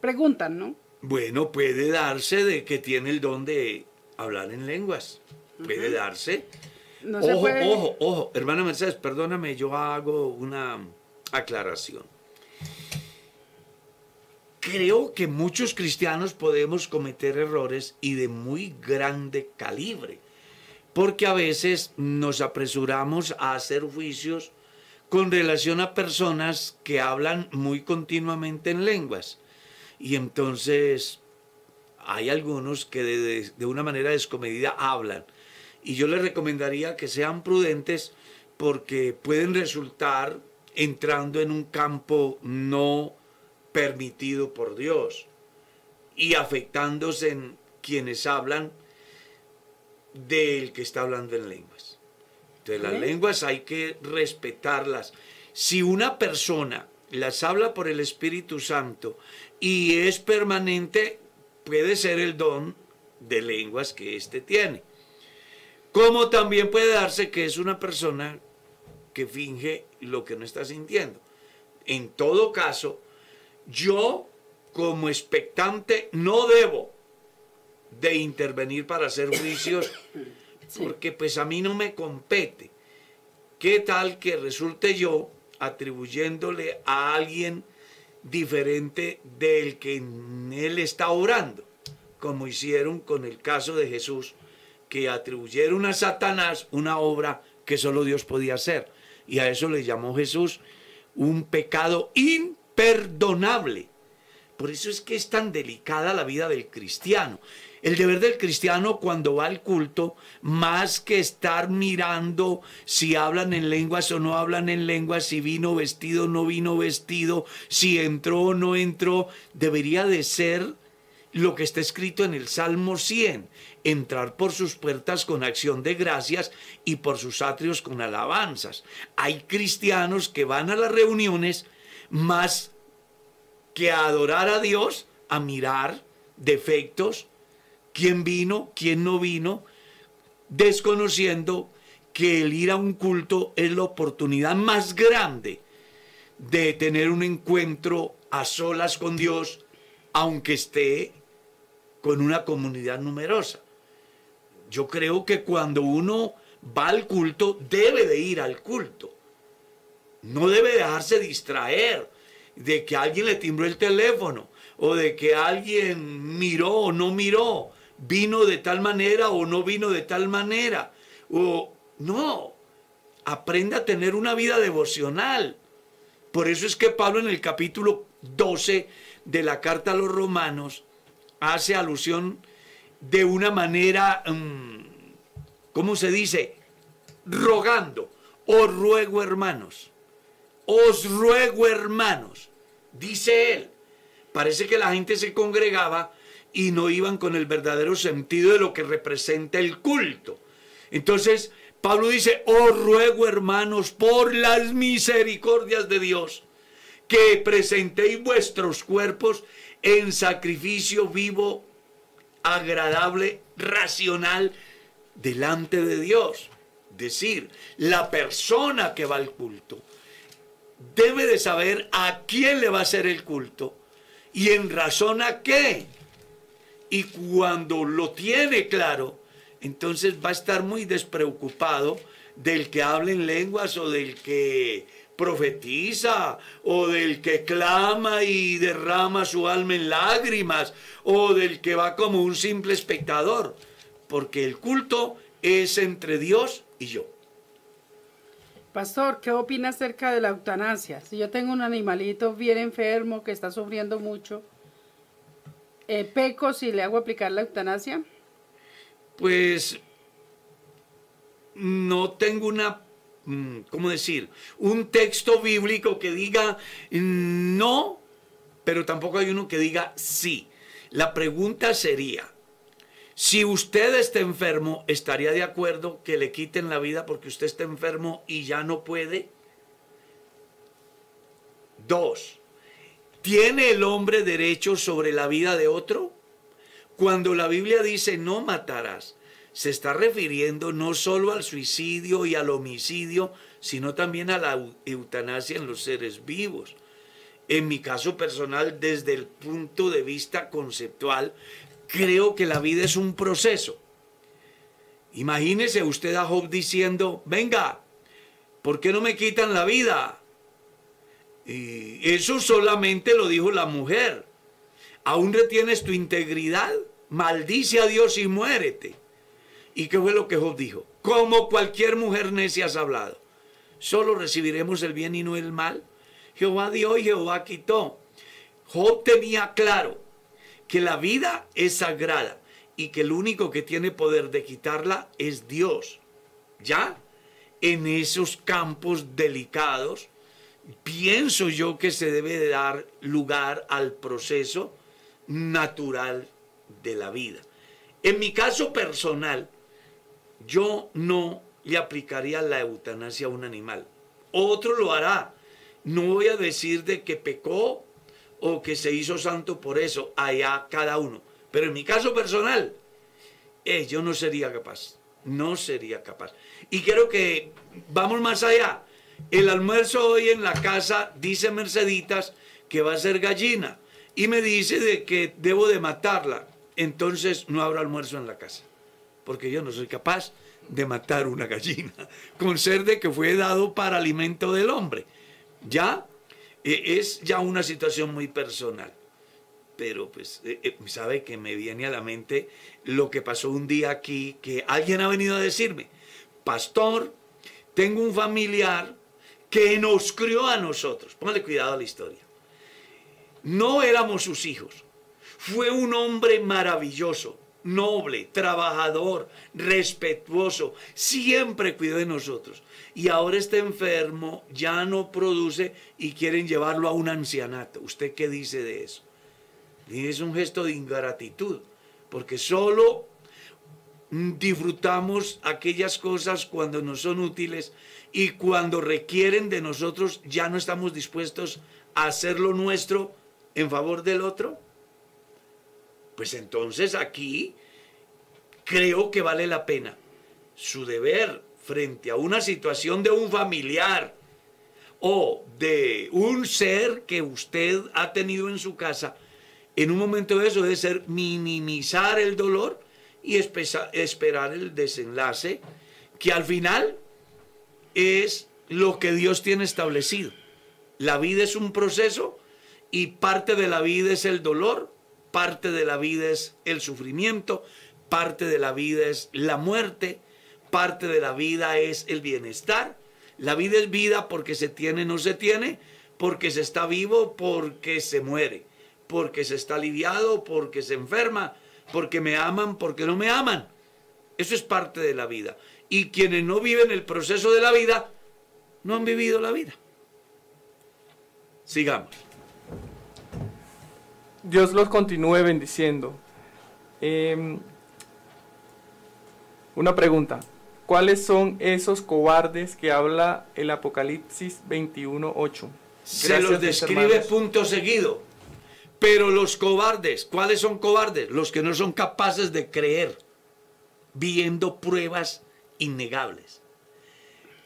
preguntan, ¿no? Bueno, puede darse de que tiene el don de hablar en lenguas. Puede darse. No ojo, puede- ojo, ojo. Hermana Mercedes, perdóname, yo hago una aclaración. Creo que muchos cristianos podemos cometer errores y de muy grande calibre, porque a veces nos apresuramos a hacer juicios con relación a personas que hablan muy continuamente en lenguas. Y entonces hay algunos que de, una manera descomedida hablan. Y yo les recomendaría que sean prudentes porque pueden resultar entrando en un campo no permitido por Dios y afectándose en quienes hablan del que está hablando en lenguas. Entonces las lenguas hay que respetarlas. Si una persona las habla por el Espíritu Santo y es permanente, puede ser el don de lenguas que éste tiene. Como también puede darse que es una persona que finge lo que no está sintiendo. En todo caso, yo como expectante no debo de intervenir para hacer juicios porque pues a mí no me compete. ¿Qué tal que resulte yo atribuyéndole a alguien diferente del que en él está orando? Como hicieron con el caso de Jesús, que atribuyeron a Satanás una obra que solo Dios podía hacer. Y a eso le llamó Jesús un pecado imperdonable. Por eso es que es tan delicada la vida del cristiano. El deber del cristiano cuando va al culto, más que estar mirando si hablan en lenguas o no hablan en lenguas, si vino vestido o no vino vestido, si entró o no entró, debería de ser lo que está escrito en el Salmo 100, entrar por sus puertas con acción de gracias y por sus atrios con alabanzas. Hay cristianos que van a las reuniones más que adorar a Dios, a mirar defectos, quién vino, quién no vino, desconociendo que el ir a un culto es la oportunidad más grande de tener un encuentro a solas con Dios, aunque esté con una comunidad numerosa. Yo creo que cuando uno va al culto, debe de ir al culto. No debe dejarse distraer de que alguien le timbró el teléfono o de que alguien miró o no miró, vino de tal manera o no vino de tal manera. O no, aprenda a tener una vida devocional. Por eso es que Pablo en el capítulo 12 de la carta a los romanos hace alusión de una manera, mm, ¿cómo se dice? Rogando. Os ruego hermanos. Os ruego hermanos. Dice él. Parece que la gente se congregaba y no iban con el verdadero sentido de lo que representa el culto. Entonces, Pablo dice, os ruego hermanos por las misericordias de Dios, que presentéis vuestros cuerpos en sacrificio vivo, agradable, racional, delante de Dios. Decir, la persona que va al culto debe de saber a quién le va a hacer el culto y en razón a qué. Y cuando lo tiene claro, entonces va a estar muy despreocupado del que habla en lenguas o del que profetiza o del que clama y derrama su alma en lágrimas o del que va como un simple espectador, porque el culto es entre Dios y yo. Pastor, ¿qué opina acerca de la eutanasia? Si yo tengo un animalito bien enfermo que está sufriendo mucho, eh, ¿peco si le hago aplicar la eutanasia? Pues no tengo una, mm, ¿cómo decir? Un texto bíblico que diga no, pero tampoco hay uno que diga sí. La pregunta sería, si usted está enfermo, ¿estaría de acuerdo que le quiten la vida porque usted está enfermo y ya no puede? Dos, ¿tiene el hombre derecho sobre la vida de otro? Cuando la Biblia dice no matarás, se está refiriendo no solo al suicidio y al homicidio, sino también a la eutanasia en los seres vivos. En mi caso personal, desde el punto de vista conceptual, creo que la vida es un proceso. Imagínese usted a Job diciendo, venga, ¿por qué no me quitan la vida? Y eso solamente lo dijo la mujer. ¿Aún retienes tu integridad? Maldice a Dios y muérete. ¿Y qué fue lo que Job dijo? Como cualquier mujer necia has hablado. Solo recibiremos el bien y no el mal. Jehová dio y Jehová quitó. Job tenía claro que la vida es sagrada y que el único que tiene poder de quitarla es Dios. ¿Ya? En esos campos delicados, pienso yo que se debe dar lugar al proceso natural de la vida. En mi caso personal, yo no le aplicaría la eutanasia a un animal. Otro lo hará. No voy a decir de que pecó o que se hizo santo por eso, allá cada uno. Pero en mi caso personal, eh, yo no sería capaz, no sería capaz. Y quiero que vamos más allá. El almuerzo hoy en la casa dice Merceditas que va a ser gallina y me dice de que debo de matarla. Entonces no habrá almuerzo en la casa, porque yo no soy capaz de matar una gallina, con ser de que fue dado para alimento del hombre. ¿Ya? E, es ya una situación muy personal. Pero pues, e, e, sabe que me viene a la mente lo que pasó un día aquí, que alguien ha venido a decirme, pastor, tengo un familiar que nos crió a nosotros. Póngale cuidado a la historia. No éramos sus hijos. Fue un hombre maravilloso, noble, trabajador, respetuoso, siempre cuidó de nosotros. Y ahora está enfermo, ya no produce y quieren llevarlo a un ancianato. ¿Usted qué dice de eso? Es un gesto de ingratitud, porque solo disfrutamos aquellas cosas cuando nos son útiles y cuando requieren de nosotros ya no estamos dispuestos a hacer lo nuestro en favor del otro. Pues entonces aquí creo que vale la pena su deber frente a una situación de un familiar o de un ser que usted ha tenido en su casa, en un momento de eso debe ser minimizar el dolor y esperar el desenlace que al final es lo que Dios tiene establecido. La vida es un proceso y parte de la vida es el dolor, parte de la vida es el sufrimiento, parte de la vida es la muerte, parte de la vida es el bienestar. La vida es vida porque se tiene, no se tiene, porque se está vivo, porque se muere, porque se está aliviado, porque se enferma, porque me aman, porque no me aman. Eso es parte de la vida. Y quienes no viven el proceso de la vida, no han vivido la vida. Sigamos. Dios los continúe bendiciendo. Em, una pregunta. ¿cuáles son esos cobardes que habla el Apocalipsis 21.8? Se los describe punto seguido. Pero los cobardes, ¿cuáles son cobardes? Los que no son capaces de creer, viendo pruebas innegables.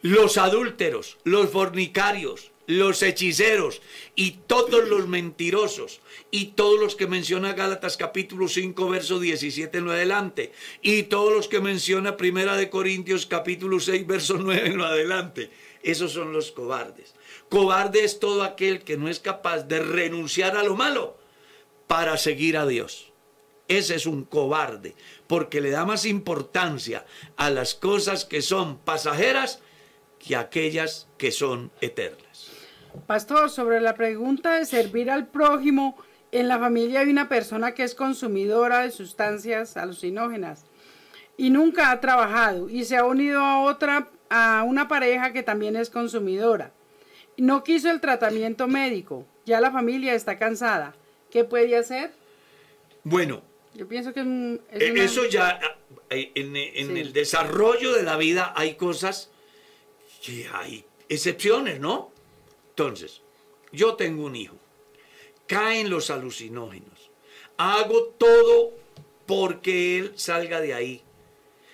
Los adúlteros, los fornicarios, los hechiceros y todos los mentirosos y todos los que menciona Gálatas capítulo 5 verso 17 en adelante y todos los que menciona Primera de Corintios capítulo 6 verso 9 en lo adelante. Esos son los cobardes. Cobarde es todo aquel que no es capaz de renunciar a lo malo para seguir a Dios. Ese es un cobarde, porque le da más importancia a las cosas que son pasajeras que aquellas que son eternas. Pastor, sobre la pregunta de servir al prójimo, en la familia hay una persona que es consumidora de sustancias alucinógenas y nunca ha trabajado y se ha unido a otra, a una pareja que también es consumidora. No quiso el tratamiento médico, ya la familia está cansada. ¿Qué puede hacer? Bueno, yo pienso que es eh, eso ya en, en el desarrollo de la vida hay cosas que hay excepciones, ¿no? Entonces, yo tengo un hijo, caen los alucinógenos, hago todo porque él salga de ahí,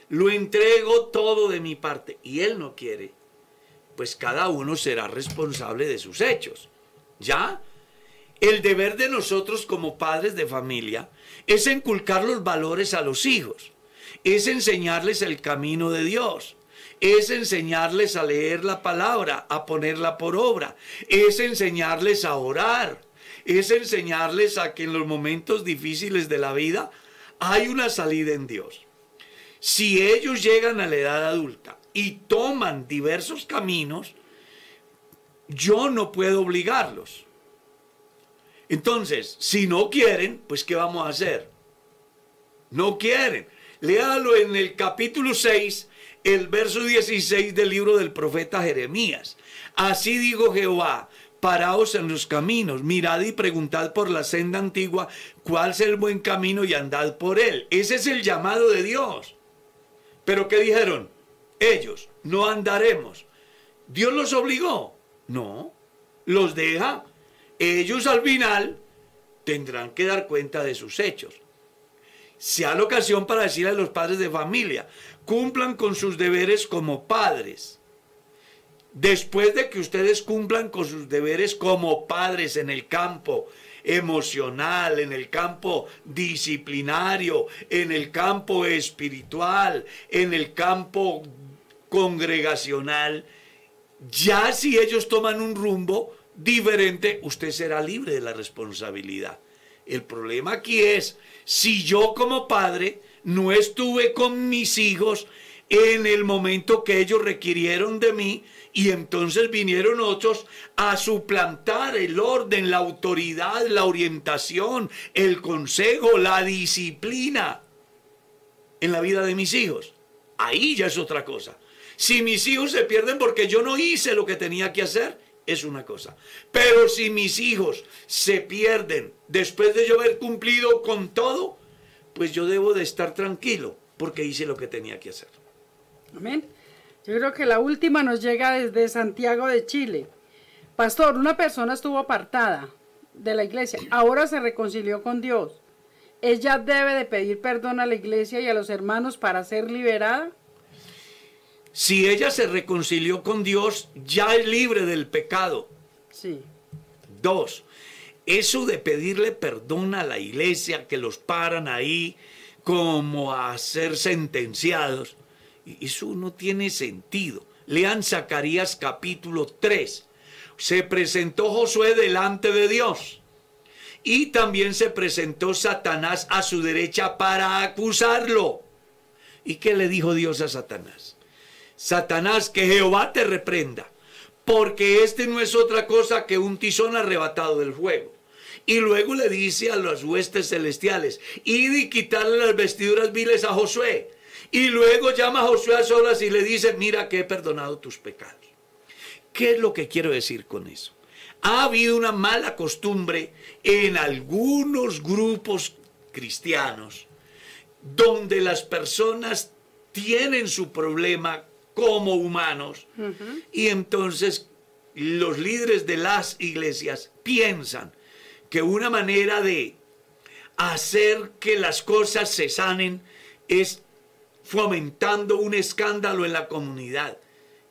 lo entrego todo de mi parte y él no quiere, pues cada uno será responsable de sus hechos. ¿Ya? El deber de nosotros como padres de familia es inculcar los valores a los hijos, es enseñarles el camino de Dios es enseñarles a leer la palabra, a ponerla por obra, es enseñarles a orar, es enseñarles a que en los momentos difíciles de la vida hay una salida en Dios. Si ellos llegan a la edad adulta y toman diversos caminos, yo no puedo obligarlos. Entonces, si no quieren, pues ¿qué vamos a hacer? No quieren. Léalo en el capítulo 6 el verso 16 del libro del profeta Jeremías. Así dijo Jehová, paraos en los caminos, mirad y preguntad por la senda antigua cuál es el buen camino y andad por él. Ese es el llamado de Dios. Pero ¿qué dijeron? Ellos, no andaremos. ¿Dios los obligó? No, los deja. Ellos al final tendrán que dar cuenta de sus hechos. Sea la ocasión para decirle a los padres de familia, cumplan con sus deberes como padres. Después de que ustedes cumplan con sus deberes como padres en el campo emocional, en el campo disciplinario, en el campo espiritual, en el campo congregacional, ya si ellos toman un rumbo diferente, usted será libre de la responsabilidad. El problema aquí es, si yo como padre no estuve con mis hijos en el momento que ellos requirieron de mí y entonces vinieron otros a suplantar el orden, la autoridad, la orientación, el consejo, la disciplina en la vida de mis hijos. Ahí ya es otra cosa. Si mis hijos se pierden porque yo no hice lo que tenía que hacer, es una cosa. Pero si mis hijos se pierden después de yo haber cumplido con todo, pues yo debo de estar tranquilo porque hice lo que tenía que hacer. Amén. Yo creo que la última nos llega desde Santiago de Chile. Pastor, una persona estuvo apartada de la iglesia, ahora se reconcilió con Dios. ¿Ella debe de pedir perdón a la iglesia y a los hermanos para ser liberada? Si ella se reconcilió con Dios, ya es libre del pecado. Sí. Dos, eso de pedirle perdón a la iglesia, que los paran ahí como a ser sentenciados, eso no tiene sentido. Lean Zacarías capítulo 3. Se presentó Josué delante de Dios. Y también se presentó Satanás a su derecha para acusarlo. ¿Y qué le dijo Dios a Satanás? Satanás, que Jehová te reprenda, porque este no es otra cosa que un tizón arrebatado del fuego. Y luego le dice a las huestes celestiales, id y quitarle las vestiduras viles a Josué. Y luego llama a Josué a solas y le dice, mira que he perdonado tus pecados. ¿Qué es lo que quiero decir con eso? Ha habido una mala costumbre en algunos grupos cristianos donde las personas tienen su problema como humanos y entonces los líderes de las iglesias piensan que una manera de hacer que las cosas se sanen es fomentando un escándalo en la comunidad.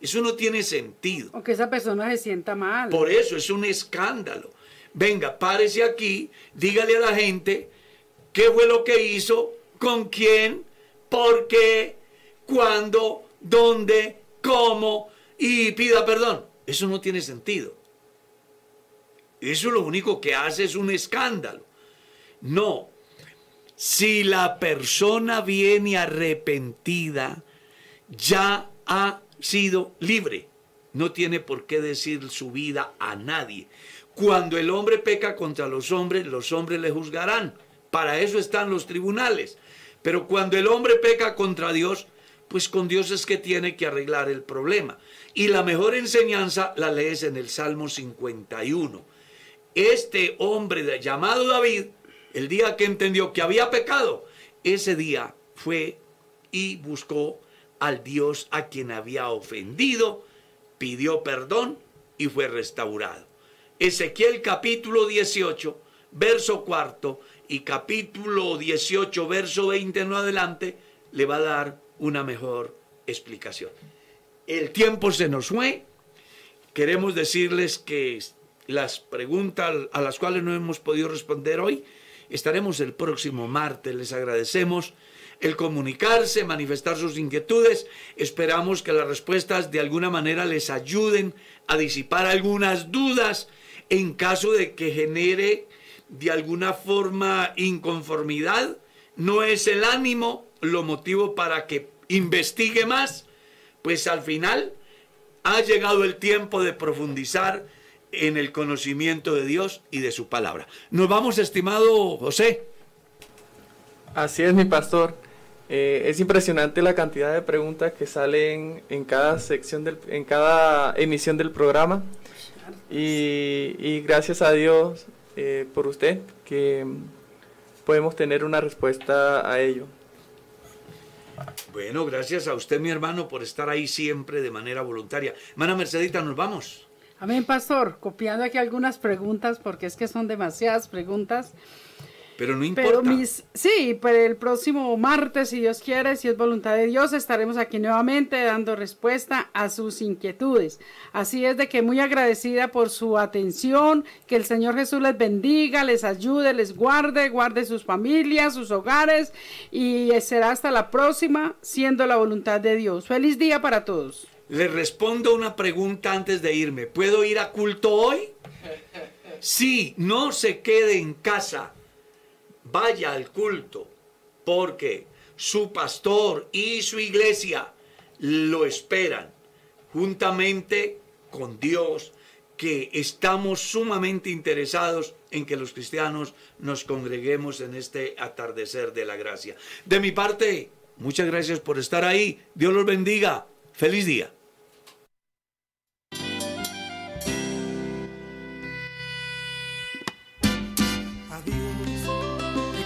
Eso no tiene sentido. O que esa persona se sienta mal. Por eso es un escándalo. Venga, párese aquí, dígale a la gente qué fue lo que hizo, con quién, por qué, cuándo, dónde, cómo y pida perdón. Eso no tiene sentido. Eso lo único que hace es un escándalo. No. Si la persona viene arrepentida, ya ha sido libre. No tiene por qué decir su vida a nadie. Cuando el hombre peca contra los hombres, los hombres le juzgarán. Para eso están los tribunales. Pero cuando el hombre peca contra Dios, pues con Dios es que tiene que arreglar el problema. Y la mejor enseñanza la lees en el Salmo 51. Este hombre llamado David, el día que entendió que había pecado, ese día fue y buscó al Dios a quien había ofendido, pidió perdón y fue restaurado. Ezequiel capítulo 18, verso cuarto y capítulo 18, verso 20 en adelante, le va a dar una mejor explicación. El tiempo se nos fue. Queremos decirles que las preguntas a las cuales no hemos podido responder hoy, estaremos el próximo martes. Les agradecemos el comunicarse, manifestar sus inquietudes. Esperamos que las respuestas de alguna manera les ayuden a disipar algunas dudas en caso de que genere de alguna forma inconformidad. No es el ánimo lo motivo para que investigue más, pues al final ha llegado el tiempo de profundizar en el conocimiento de Dios y de su palabra. Nos vamos, estimado José. Así es, mi pastor. Eh, es impresionante la cantidad de preguntas que salen en cada sección del, en cada emisión del programa. Y, y gracias a Dios eh, por usted que podemos tener una respuesta a ello. Bueno, gracias a usted, mi hermano, por estar ahí siempre de manera voluntaria. Hermana Mercedita, nos vamos. Amén, pastor. Copiando aquí algunas preguntas, porque es que son demasiadas preguntas. Pero no importa. Pero mis, sí, pero el próximo martes, si Dios quiere, si es voluntad de Dios, estaremos aquí nuevamente dando respuesta a sus inquietudes. Así es de que muy agradecida por su atención, que el Señor Jesús les bendiga, les ayude, les guarde, guarde sus familias, sus hogares y será hasta la próxima, siendo la voluntad de Dios. Feliz día para todos. Le respondo una pregunta antes de irme. ¿Puedo ir a culto hoy? Sí, no se quede en casa vaya al culto, porque su pastor y su iglesia lo esperan, juntamente con Dios, que estamos sumamente interesados en que los cristianos nos congreguemos en este atardecer de la gracia. De mi parte, muchas gracias por estar ahí. Dios los bendiga. Feliz día.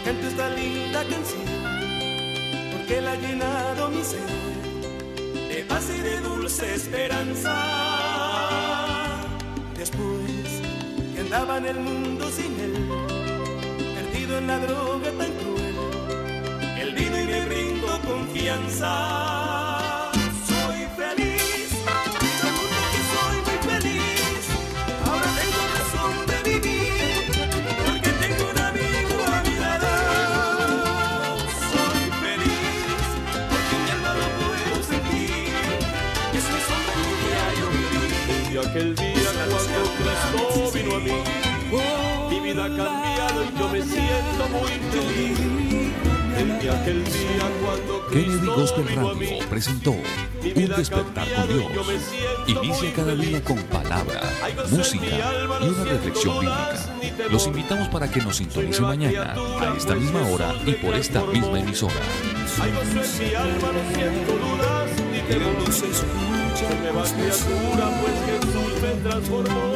canto esta linda canción, porque la ha llenado mi ser de paz y de dulce esperanza. Después que andaba en el mundo sin él, perdido en la droga tan cruel, él vino y me brindó confianza. Aquel día cuando Cristo vino a mí. Mi vida ha cambiado y yo me siento muy feliz. Desde aquel día cuando Kennedy Gospel. Radio presentó Un despertar con Dios. Inicia cada día con palabra, música y una reflexión bíblica. Los invitamos para que nos sintonice mañana a esta misma hora y por esta misma emisora. Hay gozo en mi alma, no siento dudas ni temor. Soy nueva criatura, pues Jesús me transformó.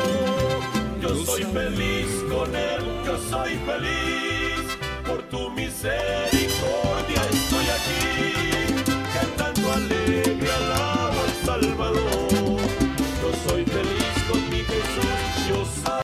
Yo soy feliz con él, yo soy feliz por tu misericordia.